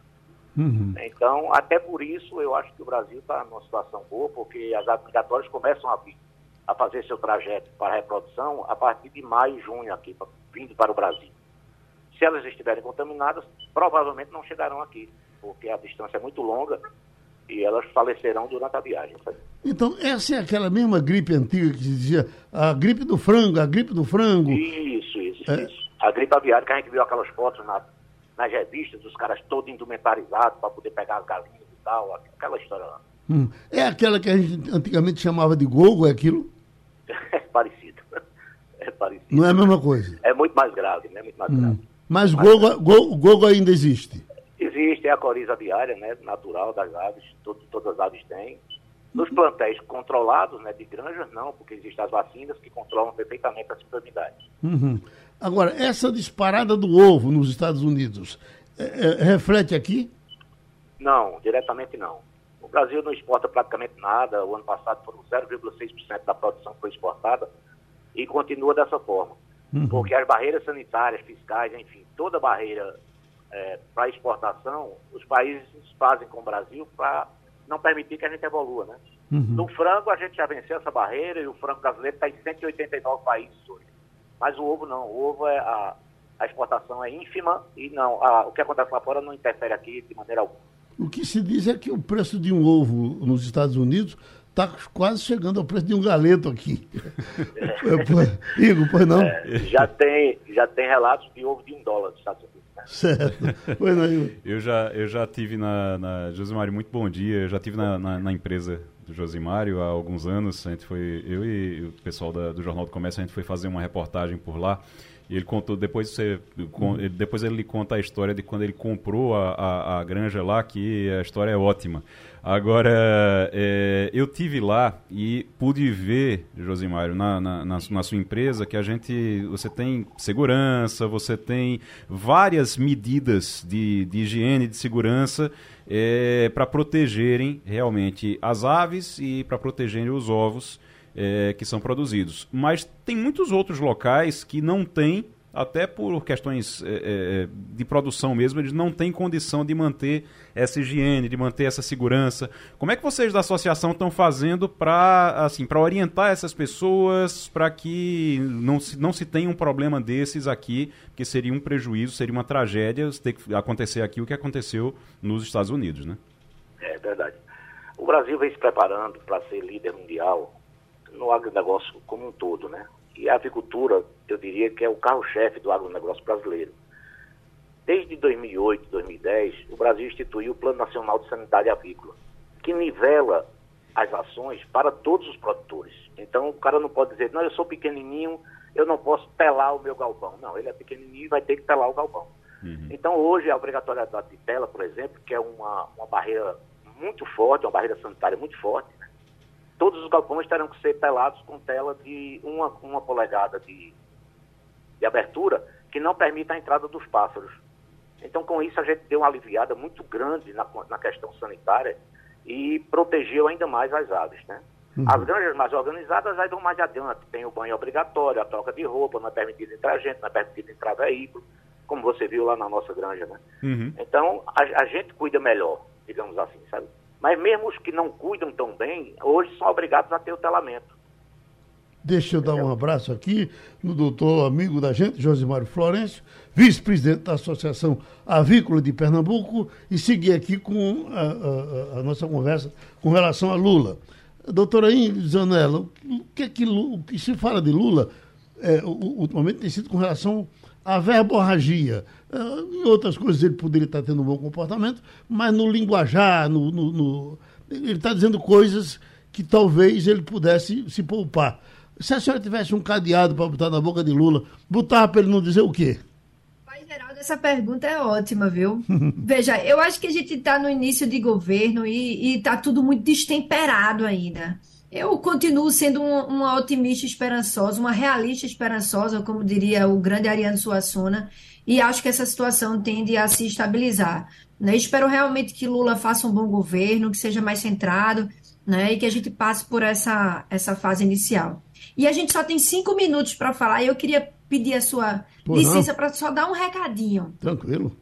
Uhum. Então, até por isso, eu acho que o Brasil está numa situação boa, porque as aves migratórias começam a, vir, a fazer seu trajeto para a reprodução a partir de maio, junho, aqui, vindo para o Brasil. Se elas estiverem contaminadas, provavelmente não chegarão aqui, porque a distância é muito longa e elas falecerão durante a viagem. Então, essa é aquela mesma gripe antiga que dizia a gripe do frango, a gripe do frango. Isso, isso, é. isso. A gripe aviária, que a gente viu aquelas fotos na, nas revistas, os caras todos indumentarizados para poder pegar as galinhas e tal, aquela história lá. Hum. É aquela que a gente antigamente chamava de gogo, é aquilo? É parecido. É parecido. Não é a mesma coisa? É muito mais grave, né? Muito mais hum. grave. Mas Gogo, Gogo, Gogo ainda existe? Existe, é a coriza aviária, né, natural das aves, todo, todas as aves têm. Nos plantéis controlados, né, de granjas, não, porque existem as vacinas que controlam perfeitamente a sindromidade. Uhum. Agora, essa disparada do ovo nos Estados Unidos, é, é, reflete aqui? Não, diretamente não. O Brasil não exporta praticamente nada. O ano passado foram 0,6% da produção que foi exportada e continua dessa forma. Uhum. Porque as barreiras sanitárias, fiscais, enfim, toda barreira é, para exportação, os países fazem com o Brasil para não permitir que a gente evolua, né? Uhum. No frango, a gente já venceu essa barreira e o frango brasileiro está em 189 países hoje. Mas o ovo não. O ovo, é a, a exportação é ínfima e não, a, o que acontece lá fora não interfere aqui de maneira alguma. O que se diz é que o preço de um ovo nos Estados Unidos está quase chegando ao preço de um galeto aqui. Igor, pois não? É, já, tem, já tem relatos de ovo de um dólar nos Estados Unidos. Né? Certo. Pois não, Igor. Eu já, eu já tive na, na Josimário, muito bom dia, eu já tive na, na, na, empresa do Josimário há alguns anos, a gente foi, eu e o pessoal da, do Jornal do Comércio, a gente foi fazer uma reportagem por lá, ele contou, depois, você, depois ele conta a história de quando ele comprou a, a, a granja lá, que a história é ótima. Agora, é, eu tive lá e pude ver, Josimário, na, na, na, na, sua empresa, que a gente, você tem segurança, você tem várias medidas de, de higiene, de segurança, é, para protegerem realmente as aves e para protegerem os ovos é, que são produzidos. Mas tem muitos outros locais que não têm, até por questões é, é, de produção mesmo, eles não têm condição de manter essa higiene, de manter essa segurança. Como é que vocês da associação estão fazendo para assim, orientar essas pessoas para que não se, não se tenha um problema desses aqui, que seria um prejuízo, seria uma tragédia ter que acontecer aqui o que aconteceu nos Estados Unidos, né? É verdade. O Brasil vem se preparando para ser líder mundial no agronegócio como um todo, né? E a avicultura, eu diria que é o carro-chefe do agronegócio brasileiro. Desde 2008, 2010, o Brasil instituiu o Plano Nacional de Sanidade Avícola, que nivela as ações para todos os produtores. Então, o cara não pode dizer, não, eu sou pequenininho, eu não posso telar o meu galpão. Não, ele é pequenininho e vai ter que telar o galpão. Uhum. Então, hoje, a obrigatoriedade de tela, por exemplo, que é uma, uma barreira muito forte, uma barreira sanitária muito forte, todos os galpões terão que ser telados com tela de uma, uma polegada de, de abertura que não permita a entrada dos pássaros. Então, com isso, a gente deu uma aliviada muito grande na, na questão sanitária e protegeu ainda mais as aves, né? Uhum. As granjas mais organizadas aí vão mais adiante. Tem o banho obrigatório, a troca de roupa, não é permitido entrar gente, não é permitido entrar veículo, como você viu lá na nossa granja, né? Uhum. Então, a, a gente cuida melhor, digamos assim, sabe? Mas mesmo os que não cuidam tão bem, hoje são obrigados a ter o telamento. Deixa eu dar um abraço aqui no doutor amigo da gente, Josimário Florencio, vice-presidente da Associação Avícola de Pernambuco, e seguir aqui com a, a, a nossa conversa com relação a Lula. Doutora Ingrid Zanella, o que, é que, o que se fala de Lula é, ultimamente tem sido com relação à verborragia. Uh, em outras coisas ele poderia estar tendo um bom comportamento, mas no linguajar, no, no, no ele está dizendo coisas que talvez ele pudesse se poupar. Se a senhora tivesse um cadeado para botar na boca de Lula, botava para ele não dizer o quê? Pai Geraldo, essa pergunta é ótima, viu? Veja, eu acho que a gente está no início de governo e está tudo muito destemperado ainda. Eu continuo sendo uma, uma, otimista esperançosa, uma realista esperançosa, como diria o grande Ariano Suassuna, e acho que essa situação tende a se estabilizar. Né? Espero realmente que Lula faça um bom governo, que seja mais centrado, né? e que a gente passe por essa, essa fase inicial. E a gente só tem cinco minutos para falar, e eu queria pedir a sua Pô, licença para só dar um recadinho. Tranquilo.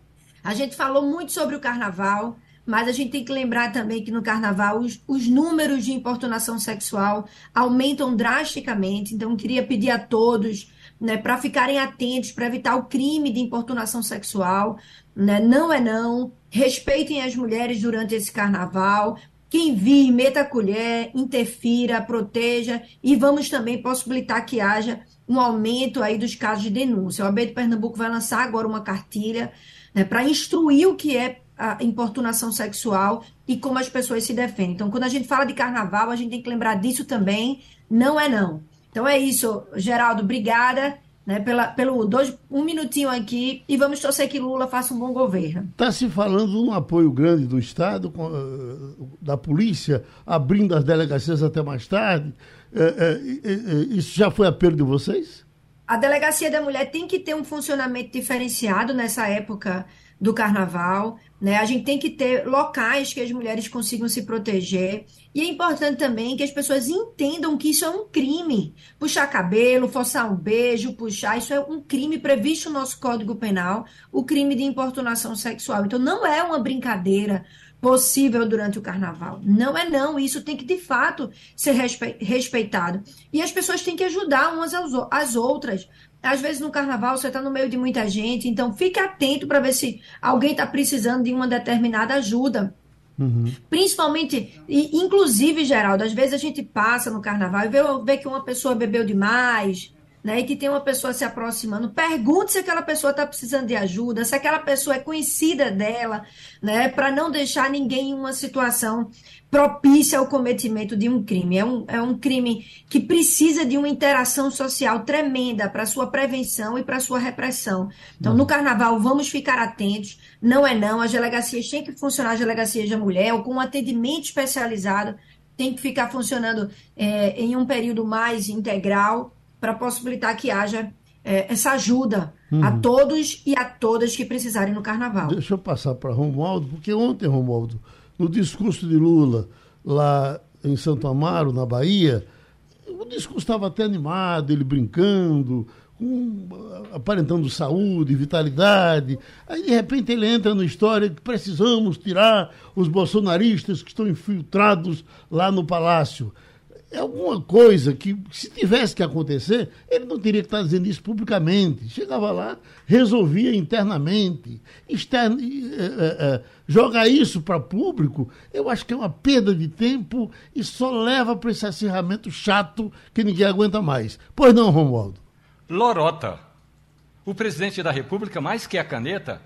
A gente falou muito sobre o carnaval, mas a gente tem que lembrar também que no carnaval os, os números de importunação sexual aumentam drasticamente. Então, queria pedir a todos né, para ficarem atentos, para evitar o crime de importunação sexual. Né? Não é não. Respeitem as mulheres durante esse carnaval. Quem vir, meta a colher, interfira, proteja e vamos também possibilitar que haja um aumento aí dos casos de denúncia. O AB de Pernambuco vai lançar agora uma cartilha né, para instruir o que é a importunação sexual e como as pessoas se defendem. Então, quando a gente fala de carnaval, a gente tem que lembrar disso também. Não é não. Então é isso, Geraldo, obrigada. né, pela, pelo dois, um minutinho aqui e vamos torcer que Lula faça um bom governo. Está se falando de um apoio grande do Estado, uh, da polícia, abrindo as delegacias até mais tarde. Uh, uh, isso já foi apelo de vocês? A Delegacia da Mulher tem que ter um funcionamento diferenciado nessa época do carnaval. Né? A gente tem que ter locais que as mulheres consigam se proteger. E é importante também que as pessoas entendam que isso é um crime. Puxar cabelo, forçar um beijo, puxar, isso é um crime previsto no nosso Código Penal, o crime de importunação sexual. Então não é uma brincadeira possível durante o carnaval. Não é não, isso tem que de fato ser respeitado. E as pessoas têm que ajudar umas às outras. Às vezes no carnaval você está no meio de muita gente, então fique atento para ver se alguém está precisando de uma determinada ajuda. Uhum. Principalmente, e, inclusive, Geraldo, às vezes a gente passa no carnaval e vê, vê que uma pessoa bebeu demais, né, e que tem uma pessoa se aproximando, pergunte se aquela pessoa está precisando de ajuda, se aquela pessoa é conhecida dela, né, para não deixar ninguém em uma situação propícia ao cometimento de um crime. É um, é um crime que precisa de uma interação social tremenda para sua prevenção e para sua repressão. Então, no carnaval, vamos ficar atentos. Não é não, as delegacias têm que funcionar, as delegacias da mulher, ou com um atendimento especializado, tem que ficar funcionando é, em um período mais integral para possibilitar que haja é, essa ajuda uhum. a todos e a todas que precisarem no carnaval. Deixa eu passar para Romualdo, porque ontem, Romualdo, no discurso de Lula lá em Santo Amaro, na Bahia, o discurso estava até animado, ele brincando, com, aparentando saúde, vitalidade. Aí, de repente, ele entra na história que precisamos tirar os bolsonaristas que estão infiltrados lá no palácio é alguma coisa que, se tivesse que acontecer, ele não teria que estar dizendo isso publicamente. Chegava lá, resolvia internamente. Externo, é, é, é, jogar isso para público, eu acho que é uma perda de tempo e só leva para esse acirramento chato que ninguém aguenta mais. Pois não, Romualdo? Lorota. O presidente da República, mais que a caneta,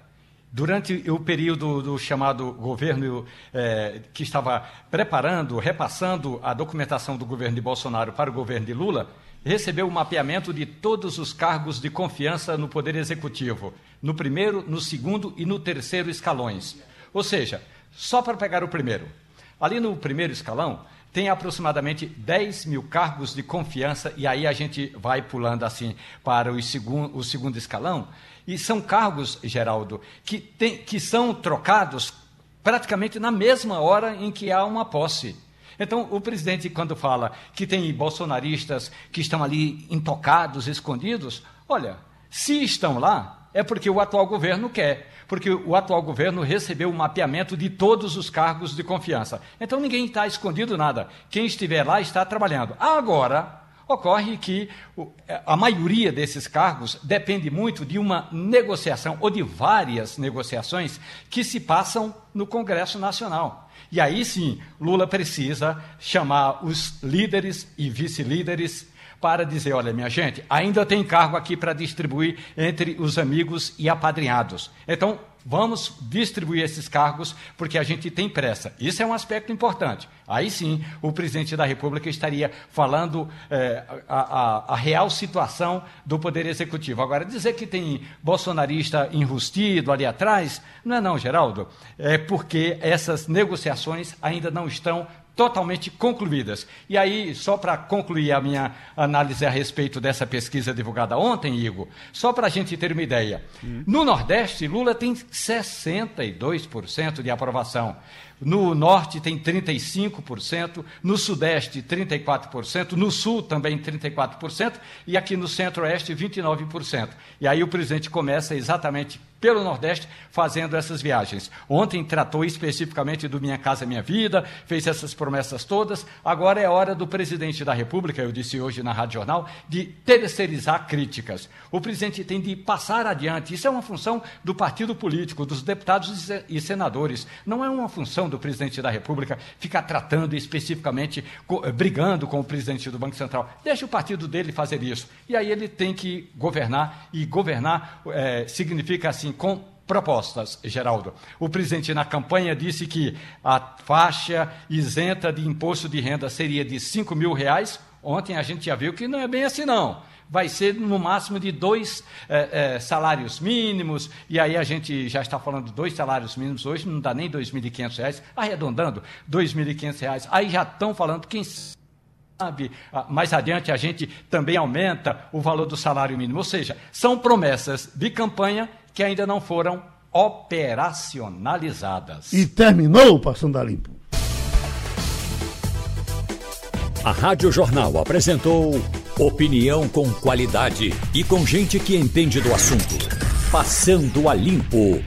Durante o período do chamado governo é, que estava preparando, repassando a documentação do governo de Bolsonaro para o governo de Lula, recebeu o mapeamento de todos os cargos de confiança no Poder Executivo, no primeiro, no segundo e no terceiro escalões. Ou seja, só para pegar o primeiro. Ali no primeiro escalão, tem aproximadamente 10 mil cargos de confiança, e aí a gente vai pulando assim para o segundo, o segundo escalão, e são cargos, Geraldo, que, tem, que são trocados praticamente na mesma hora em que há uma posse. Então, o presidente, quando fala que tem bolsonaristas que estão ali intocados, escondidos, olha, se estão lá, é porque o atual governo quer, porque o atual governo recebeu o mapeamento de todos os cargos de confiança. Então, ninguém está escondido nada. Quem estiver lá está trabalhando. Agora, Ocorre que a maioria desses cargos depende muito de uma negociação ou de várias negociações que se passam no Congresso Nacional. E aí sim, Lula precisa chamar os líderes e vice-líderes para dizer: olha, minha gente, ainda tem cargo aqui para distribuir entre os amigos e apadrinhados. Então, Vamos distribuir esses cargos porque a gente tem pressa. Isso é um aspecto importante. Aí sim, o presidente da República estaria falando é, a, a, a, real situação do Poder Executivo. Agora, dizer que tem bolsonarista enrustido ali atrás, não é não, Geraldo. É porque essas negociações ainda não estão totalmente concluídas. E aí, só para concluir a minha análise a respeito dessa pesquisa divulgada ontem, Igor, só para a gente ter uma ideia. Hum. No Nordeste, Lula tem 62% de aprovação. No norte tem 35%, no sudeste 34%, no sul também 34% e aqui no centro-oeste 29%. E aí o presidente começa exatamente pelo Nordeste fazendo essas viagens. Ontem tratou especificamente do Minha Casa Minha Vida, fez essas promessas todas. Agora é hora do presidente da República, eu disse hoje na Rádio Jornal, de terceirizar críticas. O presidente tem de passar adiante. Isso é uma função do partido político, dos deputados e senadores. Não é uma função do presidente da República ficar tratando especificamente, eh, brigando com o presidente do Banco Central. Deixa o partido dele fazer isso. E aí ele tem que governar, e governar é, significa assim, com propostas, Geraldo. O presidente, na campanha, disse que a faixa isenta de imposto de renda seria de 5 mil reais Ontem a gente já viu que não é bem assim, não. Vai ser no máximo de dois é, é, salários mínimos, e aí a gente já está falando de dois salários mínimos hoje, não dá nem R$ 2.500, arredondando, R$ 2.500. Aí já estão falando, quem sabe, ah, mais adiante a gente também aumenta o valor do salário mínimo. Ou seja, são promessas de campanha que ainda não foram operacionalizadas. E terminou Passando a Limpo. A Rádio Jornal apresentou opinião com qualidade e com gente que entende do assunto. Passando a Limpo.